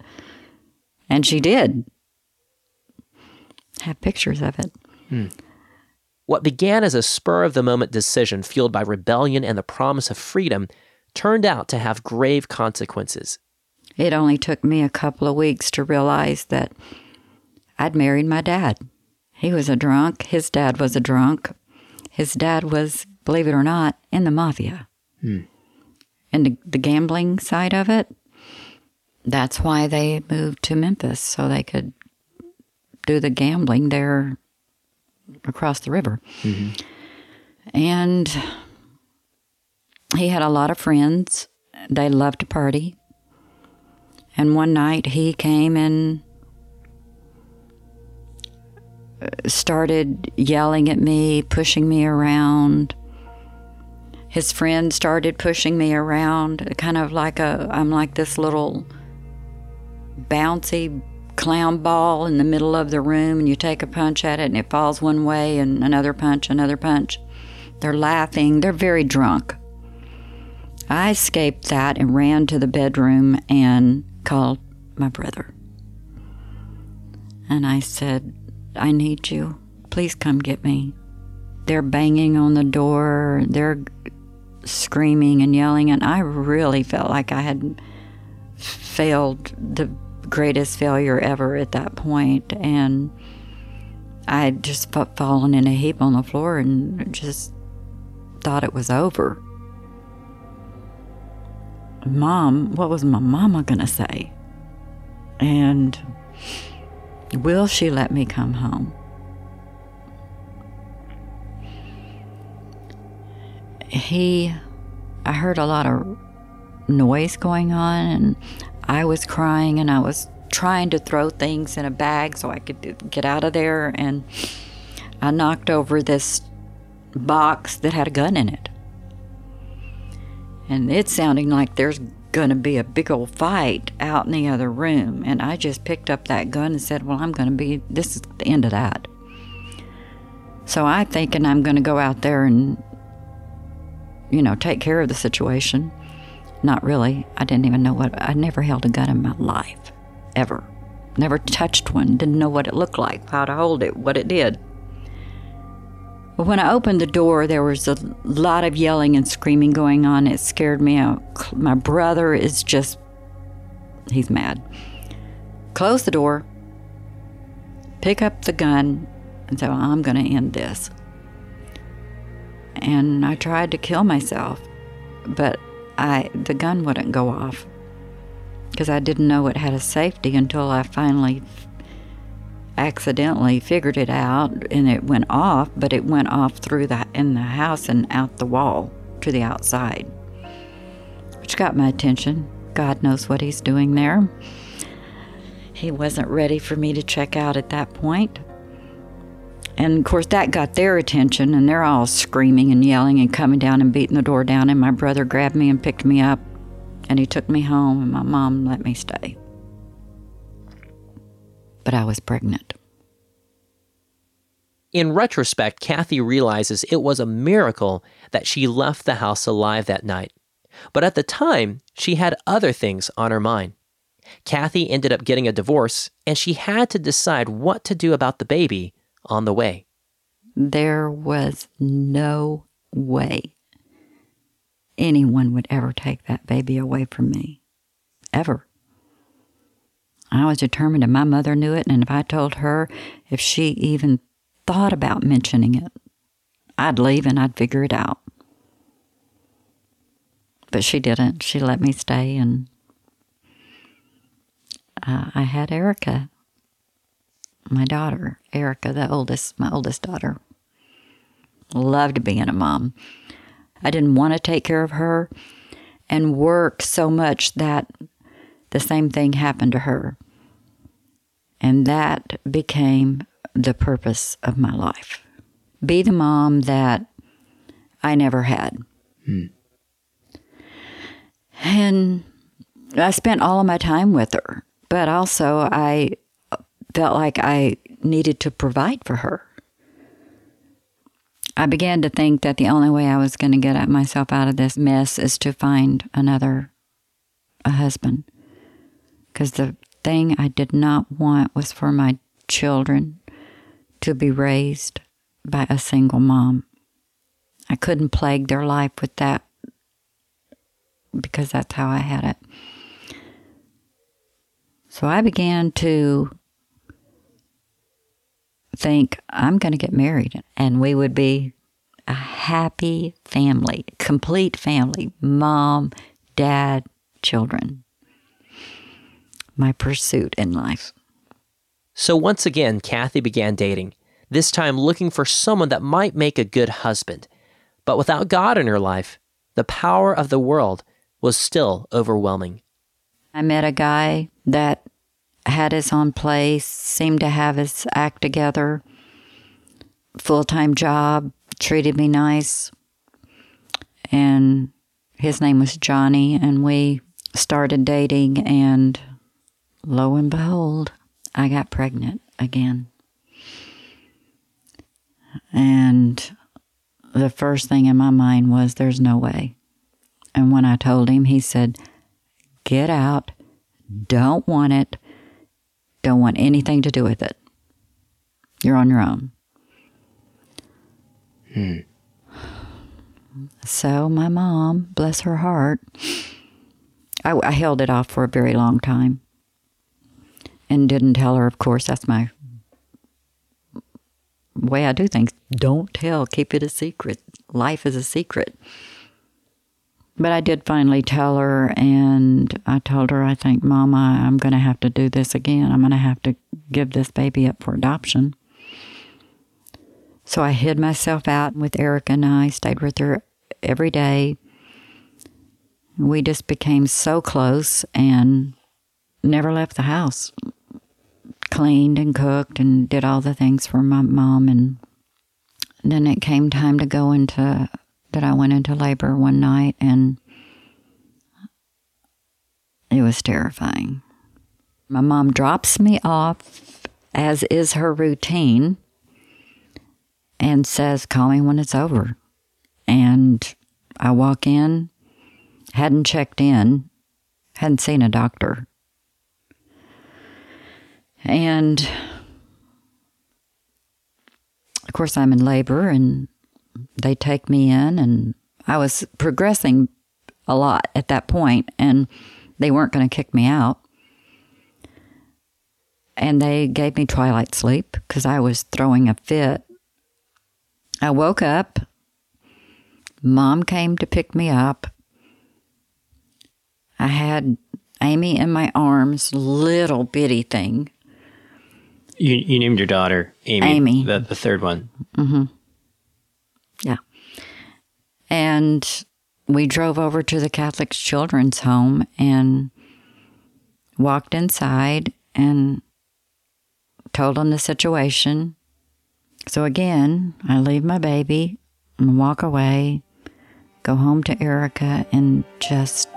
And she did. Have pictures of it. Hmm. What began as a spur of the moment decision fueled by rebellion and the promise of freedom turned out to have grave consequences. It only took me a couple of weeks to realize that I'd married my dad. He was a drunk. His dad was a drunk. His dad was, believe it or not, in the mafia. Hmm. And the, the gambling side of it, that's why they moved to Memphis so they could do the gambling there across the river. Mm-hmm. And he had a lot of friends. They loved to party. And one night he came and uh, started yelling at me, pushing me around. His friend started pushing me around, kind of like a I'm like this little bouncy clown ball in the middle of the room, and you take a punch at it and it falls one way, and another punch, another punch. They're laughing, they're very drunk. I escaped that and ran to the bedroom and called my brother. And I said, I need you. Please come get me. They're banging on the door, they're screaming and yelling, and I really felt like I had failed the greatest failure ever at that point. And I had just fallen in a heap on the floor and just thought it was over. Mom, what was my mama going to say? And will she let me come home? He, I heard a lot of noise going on, and I was crying, and I was trying to throw things in a bag so I could get out of there. And I knocked over this box that had a gun in it and it's sounding like there's going to be a big old fight out in the other room. And I just picked up that gun and said, Well, I'm going to be, this is the end of that. So I thinking I'm going to go out there and, you know, take care of the situation. Not really. I didn't even know what, I never held a gun in my life, ever. Never touched one, didn't know what it looked like, how to hold it, what it did. But when I opened the door, there was a lot of yelling and screaming going on. It scared me out. My brother is just, he's mad. Close the door, pick up the gun, and say, well, I'm going to end this. And I tried to kill myself, but I the gun wouldn't go off because I didn't know it had a safety until I finally accidentally figured it out and it went off, but it went off through the in the house and out the wall to the outside. Which got my attention. God knows what he's doing there. He wasn't ready for me to check out at that point. And of course, that got their attention, and they're all screaming and yelling and coming down and beating the door down. And my brother grabbed me and picked me up, and he took me home, and my mom let me stay but I was pregnant. In retrospect, Kathy realizes it was a miracle that she left the house alive that night. But at the time, she had other things on her mind. Kathy ended up getting a divorce, and she had to decide what to do about the baby on the way. There was no way anyone would ever take that baby away from me. Ever. I was determined, and my mother knew it. And if I told her, if she even thought about mentioning it, I'd leave and I'd figure it out. But she didn't. She let me stay, and uh, I had Erica, my daughter, Erica, the oldest, my oldest daughter. Loved being a mom. I didn't want to take care of her and work so much that the same thing happened to her. And that became the purpose of my life. Be the mom that I never had. Hmm. And I spent all of my time with her, but also I felt like I needed to provide for her. I began to think that the only way I was going to get myself out of this mess is to find another a husband. Because the thing I did not want was for my children to be raised by a single mom. I couldn't plague their life with that because that's how I had it. So I began to think I'm going to get married and we would be a happy family, complete family, mom, dad, children. My pursuit in life. So once again, Kathy began dating, this time looking for someone that might make a good husband. But without God in her life, the power of the world was still overwhelming. I met a guy that had his own place, seemed to have his act together, full time job, treated me nice. And his name was Johnny, and we started dating, and lo and behold, I got pregnant again. And the first thing in my mind was, there's no way. And when I told him, he said, Get out. Don't want it. Don't want anything to do with it. You're on your own. Hmm. So my mom, bless her heart, I, I held it off for a very long time and didn't tell her, of course. That's my way I do things. Don't tell, keep it a secret. Life is a secret. But I did finally tell her, and I told her, I think, Mama, I'm going to have to do this again. I'm going to have to give this baby up for adoption. So I hid myself out with Erica and I stayed with her every day. We just became so close and never left the house. Cleaned and cooked and did all the things for my mom. And then it came time to go into, that I went into labor one night and it was terrifying. My mom drops me off, as is her routine and says, Call me when it's over. And I walk in, hadn't checked in, hadn't seen a doctor. And of course, I'm in labor and they take me in, and I was progressing a lot at that point, and they weren't going to kick me out. And they gave me twilight sleep because I was throwing a fit I woke up. Mom came to pick me up. I had Amy in my arms, little bitty thing. You, you named your daughter Amy. Amy. The, the third one. Mm-hmm. Yeah. And we drove over to the Catholic Children's Home and walked inside and told them the situation. So again, I leave my baby and walk away, go home to Erica, and just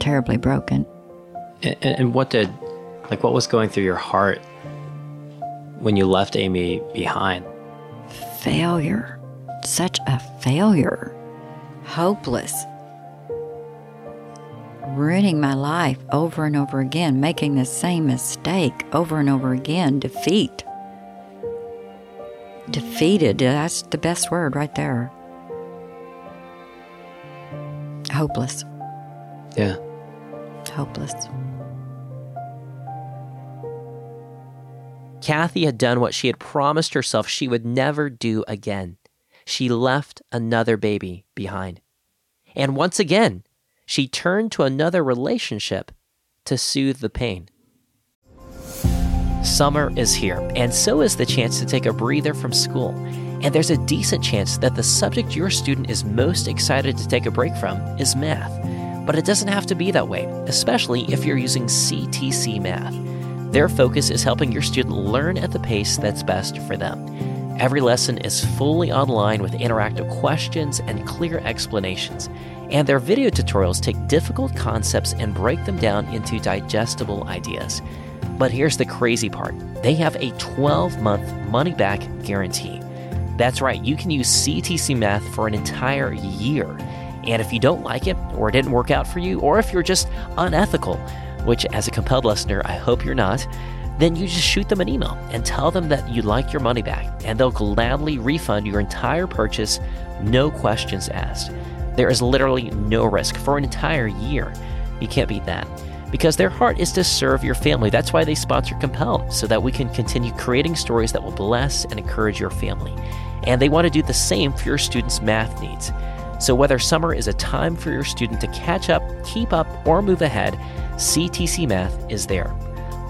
terribly broken. And, and what did, like, what was going through your heart when you left Amy behind? Failure. Such a failure. Hopeless. Ruining my life over and over again, making the same mistake over and over again, defeat defeated. That's the best word right there. Hopeless. Yeah. Hopeless. Kathy had done what she had promised herself she would never do again. She left another baby behind. And once again, she turned to another relationship to soothe the pain. Summer is here, and so is the chance to take a breather from school. And there's a decent chance that the subject your student is most excited to take a break from is math. But it doesn't have to be that way, especially if you're using CTC Math. Their focus is helping your student learn at the pace that's best for them. Every lesson is fully online with interactive questions and clear explanations. And their video tutorials take difficult concepts and break them down into digestible ideas. But here's the crazy part they have a 12 month money back guarantee. That's right, you can use CTC Math for an entire year. And if you don't like it, or it didn't work out for you, or if you're just unethical, which as a compelled listener, I hope you're not, then you just shoot them an email and tell them that you'd like your money back, and they'll gladly refund your entire purchase, no questions asked. There is literally no risk for an entire year. You can't beat that. Because their heart is to serve your family. That's why they sponsor Compelled, so that we can continue creating stories that will bless and encourage your family. And they want to do the same for your students' math needs. So, whether summer is a time for your student to catch up, keep up, or move ahead, CTC Math is there.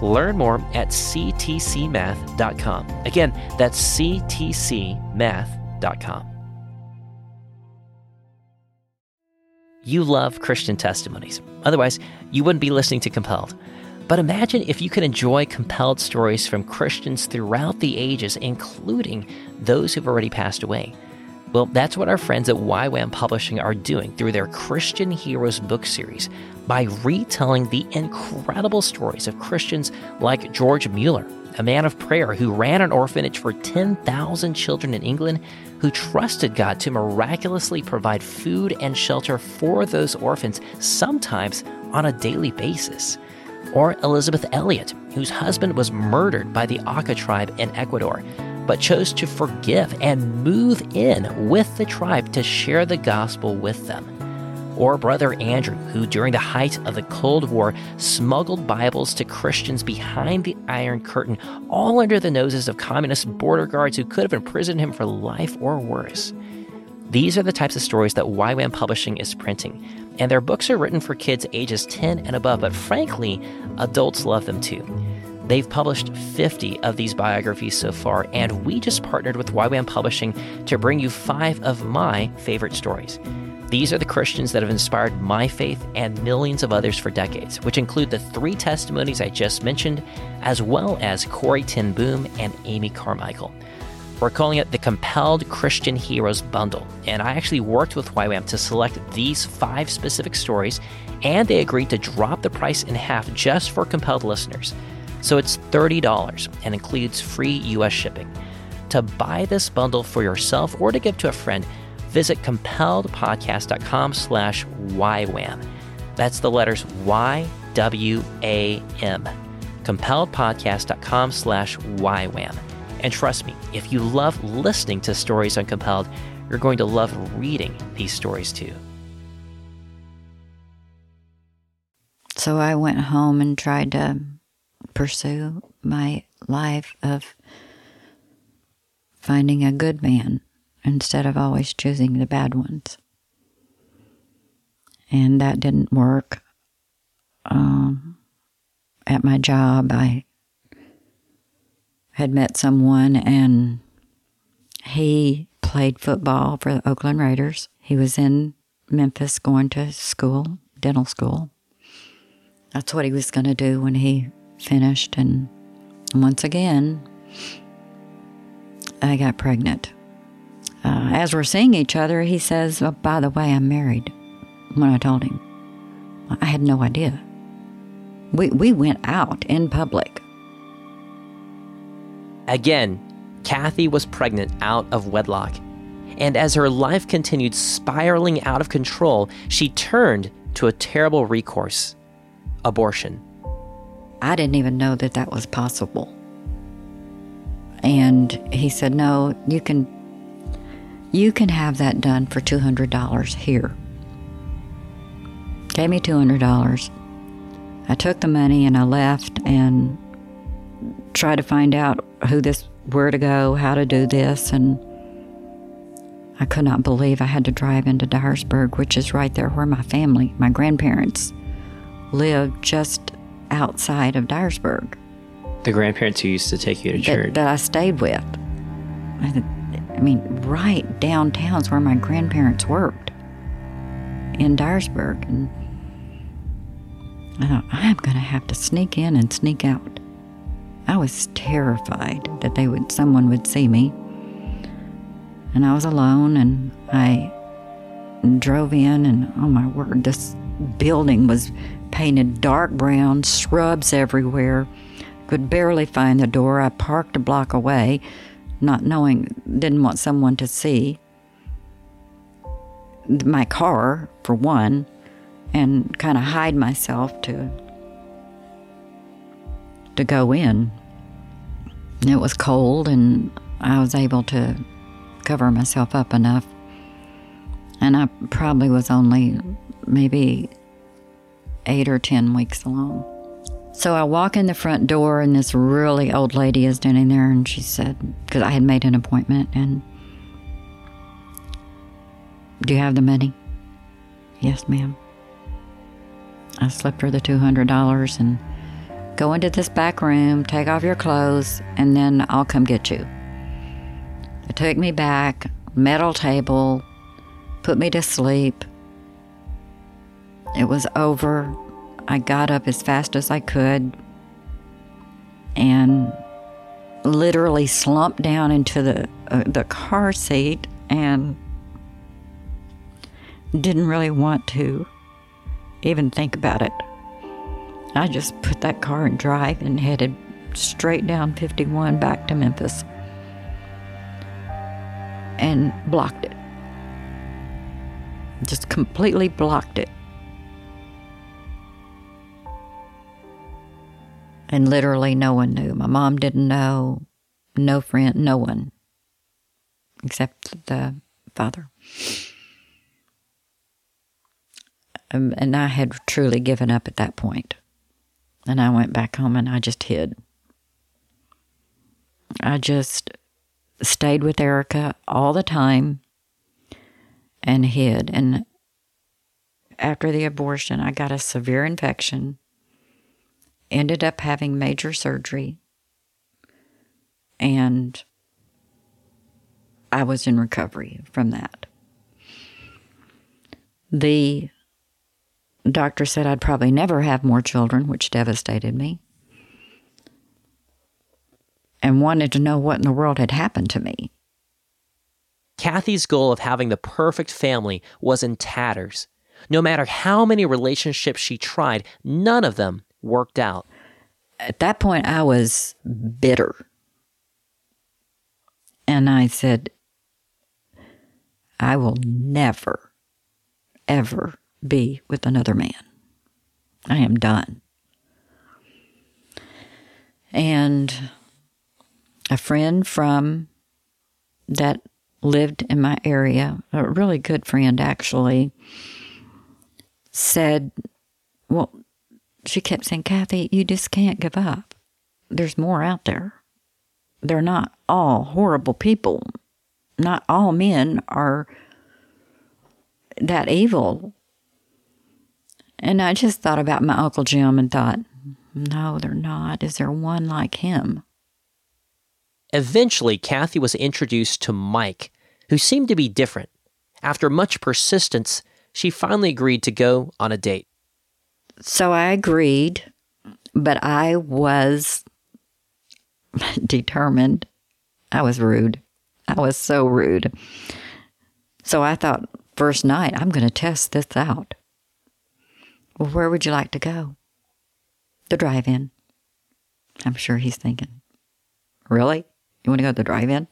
Learn more at ctcmath.com. Again, that's ctcmath.com. You love Christian testimonies. Otherwise, you wouldn't be listening to Compelled. But imagine if you could enjoy compelled stories from Christians throughout the ages, including those who've already passed away. Well, that's what our friends at YWAM Publishing are doing through their Christian Heroes book series by retelling the incredible stories of Christians like George Mueller, a man of prayer who ran an orphanage for 10,000 children in England, who trusted God to miraculously provide food and shelter for those orphans, sometimes on a daily basis. Or Elisabeth Elliot, whose husband was murdered by the Auca tribe in Ecuador, but chose to forgive and move in with the tribe to share the gospel with them or Brother Andrew, who during the height of the Cold War smuggled Bibles to Christians behind the Iron Curtain, all under the noses of communist border guards who could have imprisoned him for life or worse. These are the types of stories that YWAM Publishing is printing, and their books are written for kids ages 10 and above, but frankly, adults love them too. They've published 50 of these biographies so far, and we just partnered with YWAM Publishing to bring you five of my favorite stories. These are the Christians that have inspired my faith and millions of others for decades, which include the three testimonies I just mentioned, as well as Corrie ten Boom and Amy Carmichael. We're calling it the Compelled Christian Heroes Bundle, and I actually worked with YWAM to select these five specific stories, and they agreed to drop the price in half just for compelled listeners. So it's $30 and includes free US shipping. To buy this bundle for yourself or to give to a friend, visit compelledpodcast.com slash YWAM. That's the letters Y-W-A-M. compelledpodcast.com slash YWAM. And trust me, if you love listening to stories on Compelled, you're going to love reading these stories too. So I went home and tried to pursue my life of finding a good man instead of always choosing the bad ones. And that didn't work. Um, at my job, I had met someone and he played football for the Oakland Raiders. He was in Memphis going to school, dental school. That's what he was going to do when he finished. And once again, I got pregnant uh, as we're seeing each other, he says, oh, By the way, I'm married. When I told him, I had no idea. We, we went out in public. Again, Kathy was pregnant out of wedlock. And as her life continued spiraling out of control, she turned to a terrible recourse abortion. I didn't even know that that was possible. And he said, No, you can you can have that done for $200 here. Gave me $200. I took the money and I left and tried to find out who this, where to go, how to do this. And I could not believe I had to drive into Dyersburg, which is right there where my family, my grandparents, lived just outside of Dyersburg. The grandparents who used to take you to church. That, that I stayed with. I, I mean, right downtown's where my grandparents worked in Dyersburg. And I thought, I'm going to have to sneak in and sneak out. I was terrified that they would, someone would see me. And I was alone, and I drove in, and oh my word, this building was painted dark brown, shrubs everywhere. Could barely find the door. I parked a block away, not knowing, didn't want someone to see my car, for one, and kind of hide myself to to go in. It was cold, and I was able to cover myself up enough. And I probably was only maybe eight or ten weeks along. So I walk in the front door, and this really old lady is standing there, and she said, because I had made an appointment, and do you have the money? Yes, ma'am. I slipped her the $200 and go into this back room, take off your clothes, and then I'll come get you. They took me back, metal table, put me to sleep. It was over. I got up as fast as I could and literally slumped down into the uh, the car seat and didn't really want to even think about it. I just put that car in drive and headed straight down 51 back to Memphis and blocked it. Just completely blocked it. And literally no one knew. My mom didn't know, no friend, no one, except the father. Um, and I had truly given up at that point. And I went back home and I just hid. I just stayed with Erica all the time and hid. And after the abortion, I got a severe infection, ended up having major surgery, and I was in recovery from that. The doctor said I'd probably never have more children, which devastated me, and wanted to know what in the world had happened to me. Kathy's goal of having the perfect family was in tatters. No matter how many relationships she tried, none of them worked out. At that point, I was bitter. And I said, I will never, ever be with another man. I am done. And a friend from that lived in my area, a really good friend actually, said, Well, she kept saying, Kathy, you just can't give up. There's more out there. They're not all horrible people. Not all men are that evil. And I just thought about my Uncle Jim and thought, no, they're not. Is there one like him? Eventually, Kathy was introduced to Mike, who seemed to be different. After much persistence, she finally agreed to go on a date. So I agreed, but I was determined. I was rude. I was so rude. So I thought, first night, I'm going to test this out. Well, where would you like to go? The drive in. I'm sure he's thinking, Really? You want to go to the drive in?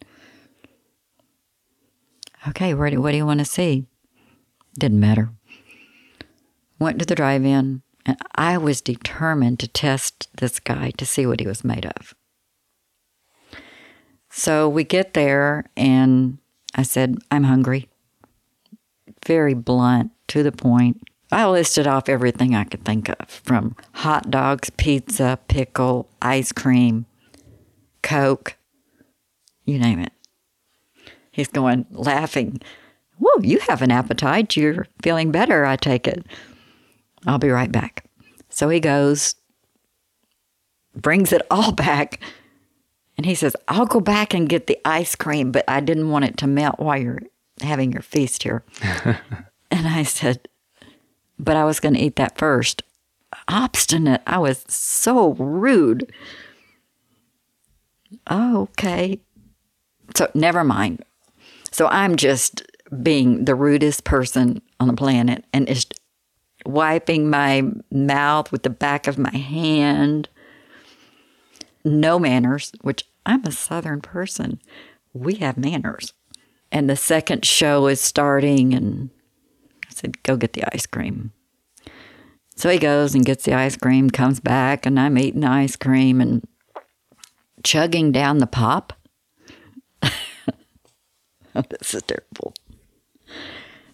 Okay, where do, what do you want to see? Didn't matter. Went to the drive in, and I was determined to test this guy to see what he was made of. So we get there, and I said, I'm hungry. Very blunt, to the point. I listed off everything I could think of from hot dogs, pizza, pickle, ice cream, Coke, you name it. He's going, laughing. Whoa, you have an appetite. You're feeling better, I take it. I'll be right back. So he goes, brings it all back, and he says, I'll go back and get the ice cream, but I didn't want it to melt while you're having your feast here. and I said, but I was going to eat that first. Obstinate. I was so rude. Oh, okay. So never mind. So I'm just being the rudest person on the planet and just wiping my mouth with the back of my hand. No manners, which I'm a Southern person. We have manners. And the second show is starting, and I said, Go get the ice cream. So he goes and gets the ice cream, comes back, and I'm eating ice cream and chugging down the pop. this is terrible.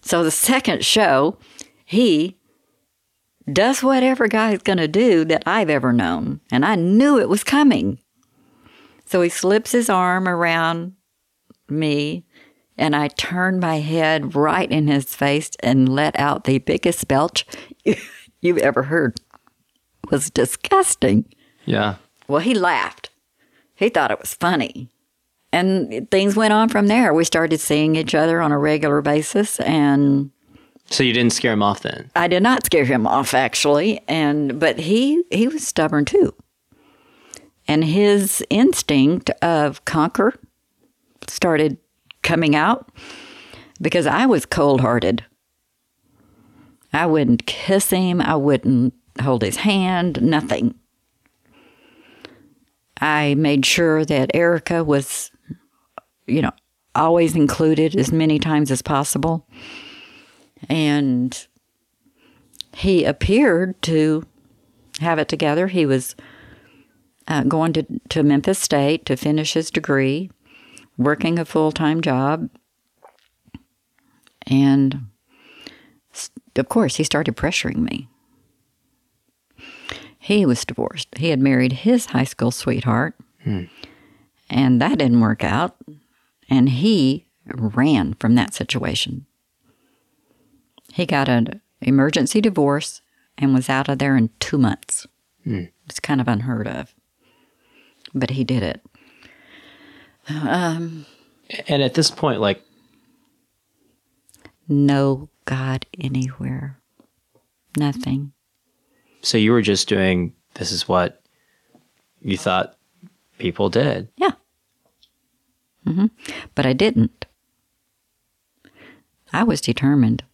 So the second show, he does whatever guy's going to do that I've ever known. And I knew it was coming. So he slips his arm around me, and I turn my head right in his face and let out the biggest belch you've ever heard. It was disgusting. Yeah. Well, he laughed. He thought it was funny. And things went on from there. We started seeing each other on a regular basis and So you didn't scare him off then? I did not scare him off actually, and but he he was stubborn too. And his instinct of conquer started coming out because I was cold-hearted. I wouldn't kiss him, I wouldn't hold his hand, nothing. I made sure that Erica was you know, always included as many times as possible and he appeared to have it together. He was uh, going to, to Memphis State to finish his degree, working a full time job. And of course, he started pressuring me. He was divorced. He had married his high school sweetheart, and that didn't work out. And he ran from that situation. He got an emergency divorce and was out of there in two months. It's kind of unheard of, but he did it. And at this point, like, No God anywhere. Nothing. so you were just doing this is what you thought people did. Yeah. hmm But I didn't. I was determined.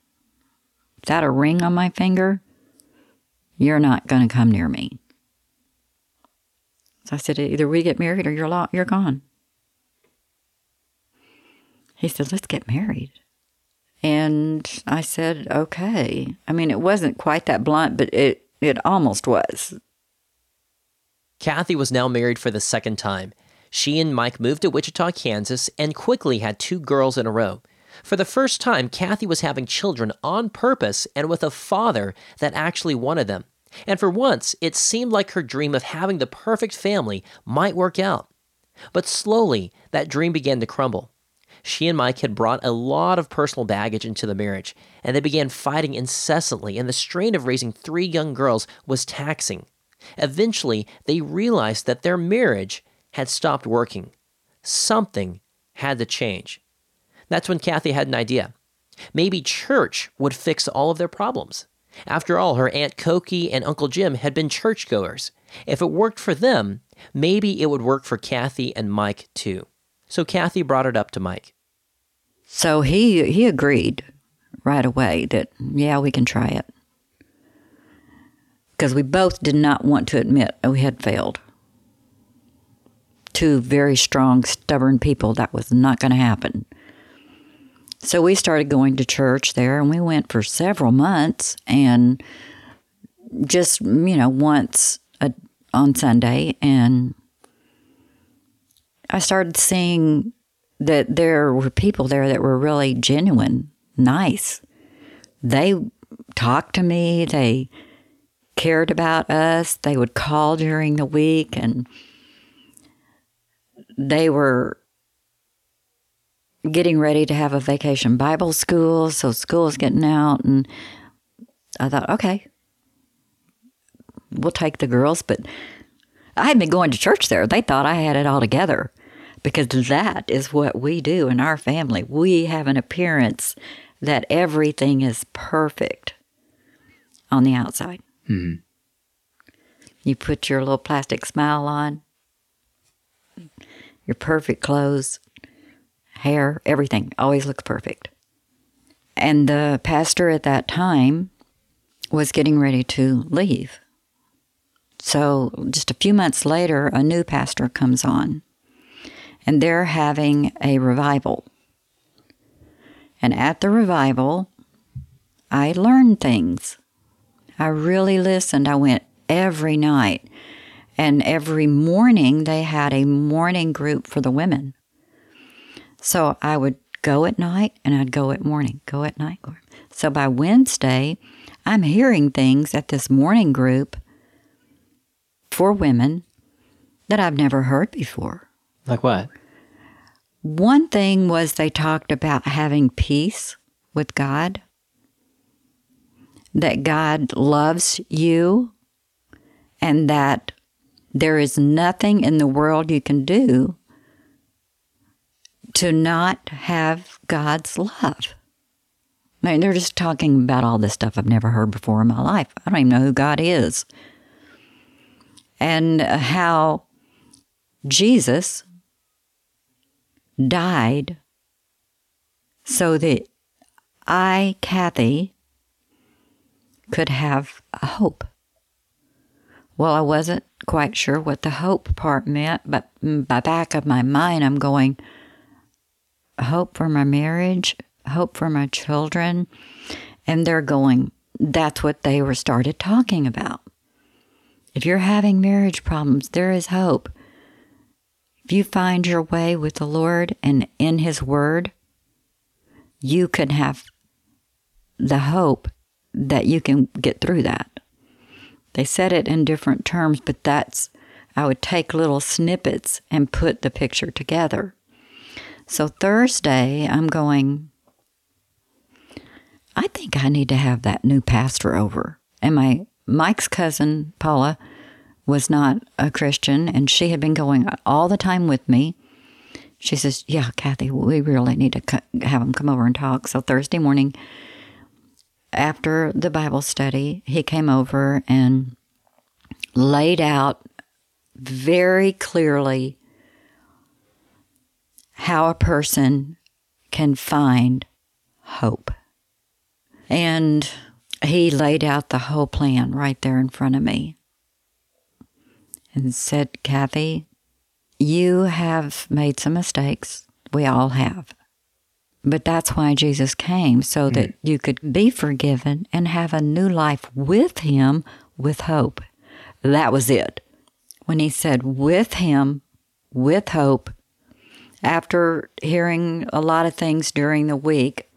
Without a ring on my finger, you're not going to come near me. So I said, either we get married or you're lo- you're gone. He said, let's get married. And I said, okay. I mean, it wasn't quite that blunt, but it, it almost was. Kathy was now married for the second time. She and Mike moved to Wichita, Kansas, and quickly had two girls in a row. For the first time, Kathy was having children on purpose and with a father that actually wanted them. And for once, it seemed like her dream of having the perfect family might work out. But slowly, that dream began to crumble. She and Mike had brought a lot of personal baggage into the marriage, and they began fighting incessantly, and the strain of raising three young girls was taxing. Eventually, they realized that their marriage had stopped working. Something had to change. That's when Kathy had an idea. Maybe church would fix all of their problems. After all, her Aunt Cokie and Uncle Jim had been churchgoers. If it worked for them, maybe it would work for Kathy and Mike too. So Kathy brought it up to Mike. So he he agreed right away that yeah, we can try it. Because we both did not want to admit we had failed. Two very strong, stubborn people, that was not going to happen. So we started going to church there and we went for several months and just, you know, once a, on Sunday and I started seeing that there were people there that were really genuine, nice. They talked to me, they cared about us, they would call during the week, and they were getting ready to have a vacation Bible school. So school's getting out, and I thought, okay, we'll take the girls, but I had been going to church there. They thought I had it all together because that is what we do in our family. We have an appearance that everything is perfect on the outside. Hmm. You put your little plastic smile on, your perfect clothes, hair, everything always looks perfect. And the pastor at that time was getting ready to leave. So, just a few months later, a new pastor comes on, and they're having a revival. And at the revival, I learned things. I really listened. I went every night. And every morning, they had a morning group for the women. So I would go at night and I'd go at morning, go at night. So by Wednesday, I'm hearing things at this morning group for women that I've never heard before. Like what? One thing was they talked about having peace with God, that God loves you, and that there is nothing in the world you can do to not have God's love. I mean, they're just talking about all this stuff I've never heard before in my life. I don't even know who God is and uh, how Jesus died so that I, Kathy, could have a hope. Well, I wasn't quite sure what the hope part meant, but by back of my mind, I'm going, hope for my marriage, hope for my children. And they're going, that's what they were started talking about. If you're having marriage problems, there is hope. If you find your way with the Lord and in His Word, you can have the hope that you can get through that. They said it in different terms, but that's, I would take little snippets and put the picture together. So Thursday, I'm going, I think I need to have that new pastor over. And my Mike's cousin, Paula, was not a Christian, and she had been going all the time with me. She says, Yeah, Kathy, we really need to have him come over and talk. So Thursday morning, after the Bible study, he came over and laid out very clearly how a person can find hope. And he laid out the whole plan right there in front of me and said, Kathy, you have made some mistakes. We all have. But that's why Jesus came, so that mm. you could be forgiven and have a new life with Him with hope. That was it. When He said, with Him, with hope, after hearing a lot of things during the week,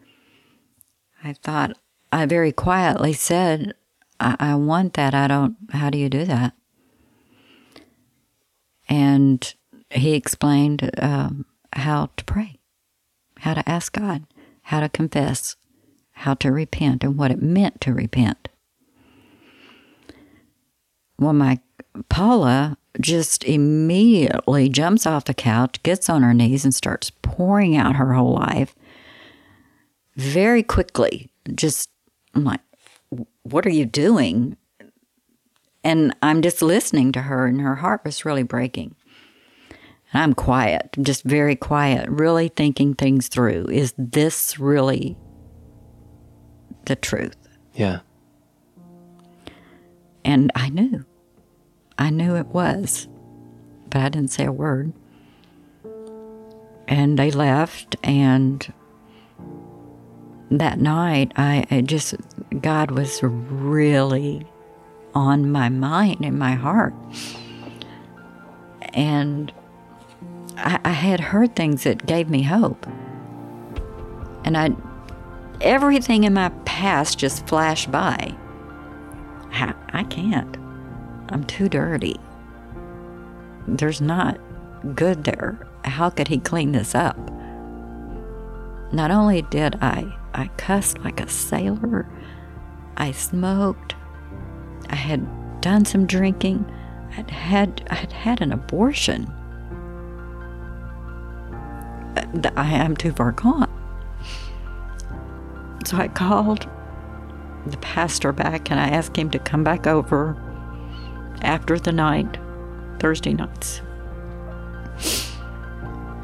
I thought, I very quietly said, I, I want that. I don't, how do you do that? And he explained um, how to pray, how to ask God, how to confess, how to repent, and what it meant to repent. Well, my Paula just immediately jumps off the couch, gets on her knees, and starts pouring out her whole life very quickly, just I'm like, what are you doing? And I'm just listening to her, and her heart was really breaking. And I'm quiet, just very quiet, really thinking things through. Is this really the truth? Yeah. And I knew. I knew it was, but I didn't say a word. And they left, and that night, I, I just, God was really on my mind and my heart. And I, I had heard things that gave me hope. And I, everything in my past just flashed by. I, I can't. I'm too dirty. There's not good there. How could he clean this up? Not only did I I cussed like a sailor. I smoked. I had done some drinking. I'd had I'd had an abortion. I am too far gone. So I called the pastor back and I asked him to come back over after the night, Thursday nights.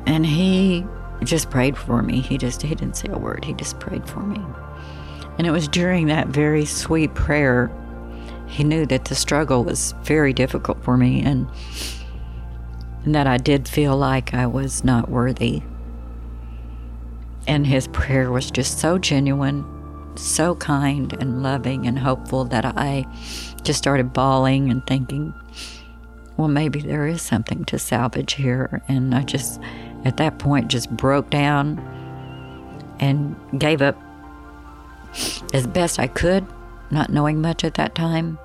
And he just prayed for me. He just he didn't say a word. He just prayed for me. And it was during that very sweet prayer, he knew that the struggle was very difficult for me and, and that I did feel like I was not worthy. And his prayer was just so genuine, so kind and loving and hopeful that I just started bawling and thinking, well, maybe there is something to salvage here. And I just, at that point, just broke down and gave up as best I could, not knowing much at that time,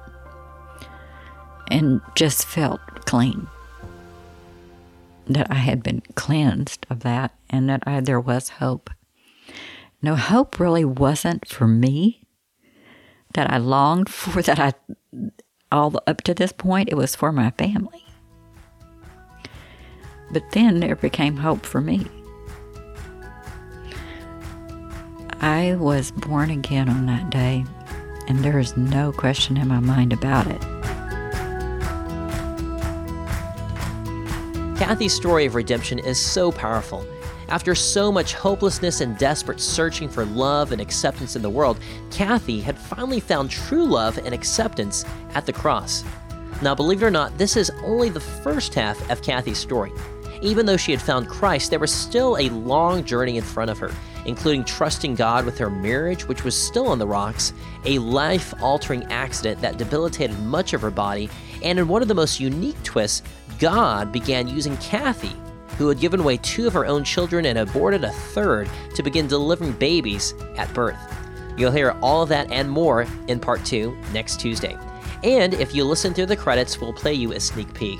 and just felt clean. That I had been cleansed of that and that I, there was hope. No, hope really wasn't for me that I longed for, that I, all up to this point, it was for my family. But then there became hope for me. I was born again on that day, and there is no question in my mind about it. Kathy's story of redemption is so powerful. After so much hopelessness and desperate searching for love and acceptance in the world, Kathy had finally found true love and acceptance at the cross. Now, believe it or not, this is only the first half of Kathy's story. Even though she had found Christ, there was still a long journey in front of her, including trusting God with her marriage, which was still on the rocks, a life altering accident that debilitated much of her body, and in one of the most unique twists, God began using Kathy, who had given away two of her own children and aborted a third, to begin delivering babies at birth. You'll hear all of that and more in part two next Tuesday. And if you listen through the credits, we'll play you a sneak peek.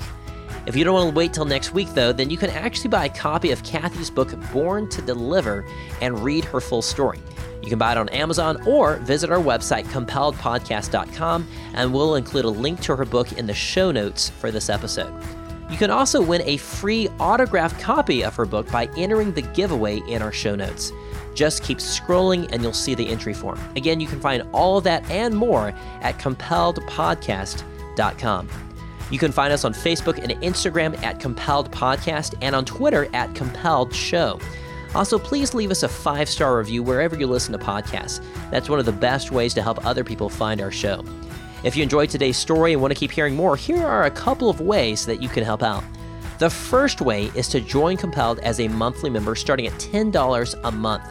If you don't want to wait till next week, though, then you can actually buy a copy of Kathy's book, Born to Deliver, and read her full story. You can buy it on Amazon or visit our website, compelledpodcast.com, and we'll include a link to her book in the show notes for this episode. You can also win a free autographed copy of her book by entering the giveaway in our show notes. Just keep scrolling and you'll see the entry form. Again, you can find all of that and more at compelledpodcast.com. You can find us on Facebook and Instagram at Compelled Podcast and on Twitter at Compelled Show. Also, please leave us a five star review wherever you listen to podcasts. That's one of the best ways to help other people find our show. If you enjoyed today's story and want to keep hearing more, here are a couple of ways that you can help out. The first way is to join Compelled as a monthly member starting at $10 a month.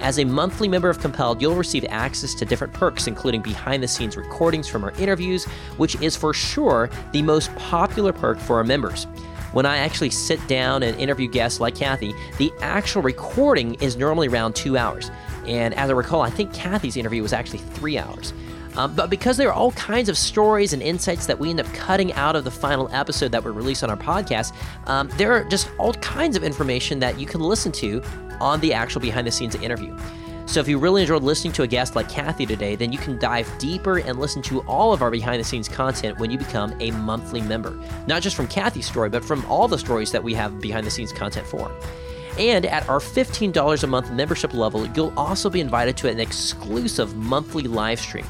As a monthly member of Compelled, you'll receive access to different perks, including behind the scenes recordings from our interviews, which is for sure the most popular perk for our members. When I actually sit down and interview guests like Kathy, the actual recording is normally around two hours. And as I recall, I think Kathy's interview was actually three hours. Um, but because there are all kinds of stories and insights that we end up cutting out of the final episode that we release on our podcast, um, there are just all kinds of information that you can listen to on the actual behind the scenes interview. So if you really enjoyed listening to a guest like Kathy today, then you can dive deeper and listen to all of our behind the scenes content when you become a monthly member. Not just from Kathy's story, but from all the stories that we have behind the scenes content for. And at our $15 a month membership level, you'll also be invited to an exclusive monthly live stream.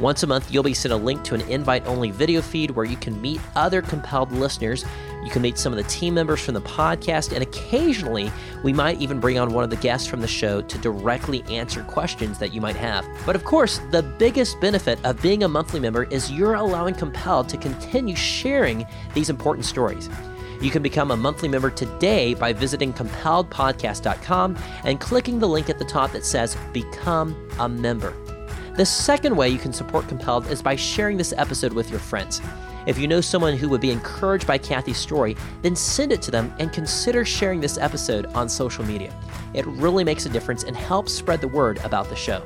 Once a month, you'll be sent a link to an invite only video feed where you can meet other compelled listeners. You can meet some of the team members from the podcast, and occasionally, we might even bring on one of the guests from the show to directly answer questions that you might have. But of course, the biggest benefit of being a monthly member is you're allowing Compelled to continue sharing these important stories. You can become a monthly member today by visiting compelledpodcast.com and clicking the link at the top that says Become a Member. The second way you can support Compelled is by sharing this episode with your friends. If you know someone who would be encouraged by Kathy's story, then send it to them and consider sharing this episode on social media. It really makes a difference and helps spread the word about the show.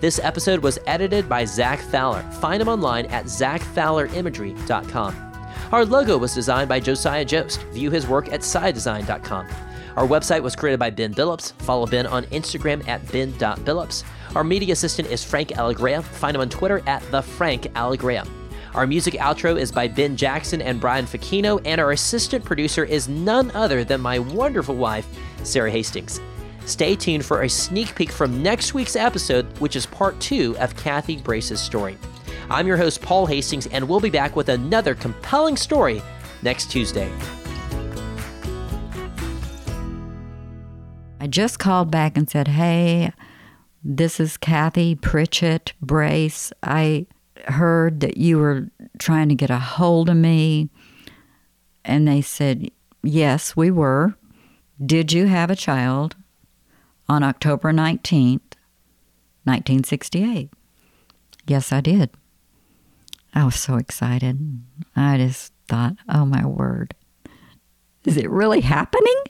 This episode was edited by Zach Fowler. Find him online at zachfowlerimagery.com. Our logo was designed by Josiah Jost. View his work at siahdesign.com. Our website was created by Ben Billups. Follow Ben on Instagram at ben.billups. Our media assistant is Frank Allegrea. Find him on Twitter at the Frank Allegrea. Our music outro is by Ben Jackson and Brian Facchino, and our assistant producer is none other than my wonderful wife, Sarah Hastings. Stay tuned for a sneak peek from next week's episode, which is part two of Kathy Brace's story. I'm your host, Paul Hastings, and we'll be back with another compelling story next Tuesday. I just called back and said, Hey, This is Kathy Pritchett Brace. I heard that you were trying to get a hold of me. And they said, Yes, we were. Did you have a child on October 19th, 1968? Yes, I did. I was so excited. I just thought, oh my word. Is it really happening?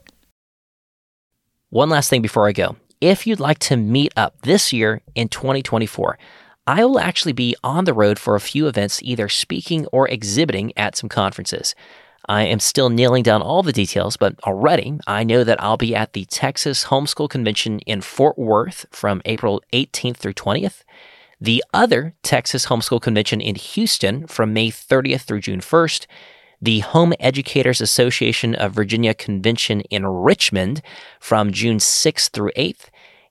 One last thing before I go. If you'd like to meet up this year in 2024, I will actually be on the road for a few events, either speaking or exhibiting at some conferences. I am still nailing down all the details, but already I know that I'll be at the Texas Homeschool Convention in Fort Worth from April 18th through 20th, the other Texas Homeschool Convention in Houston from May 30th through June 1st, the Home Educators Association of Virginia Convention in Richmond from June 6th through 8th,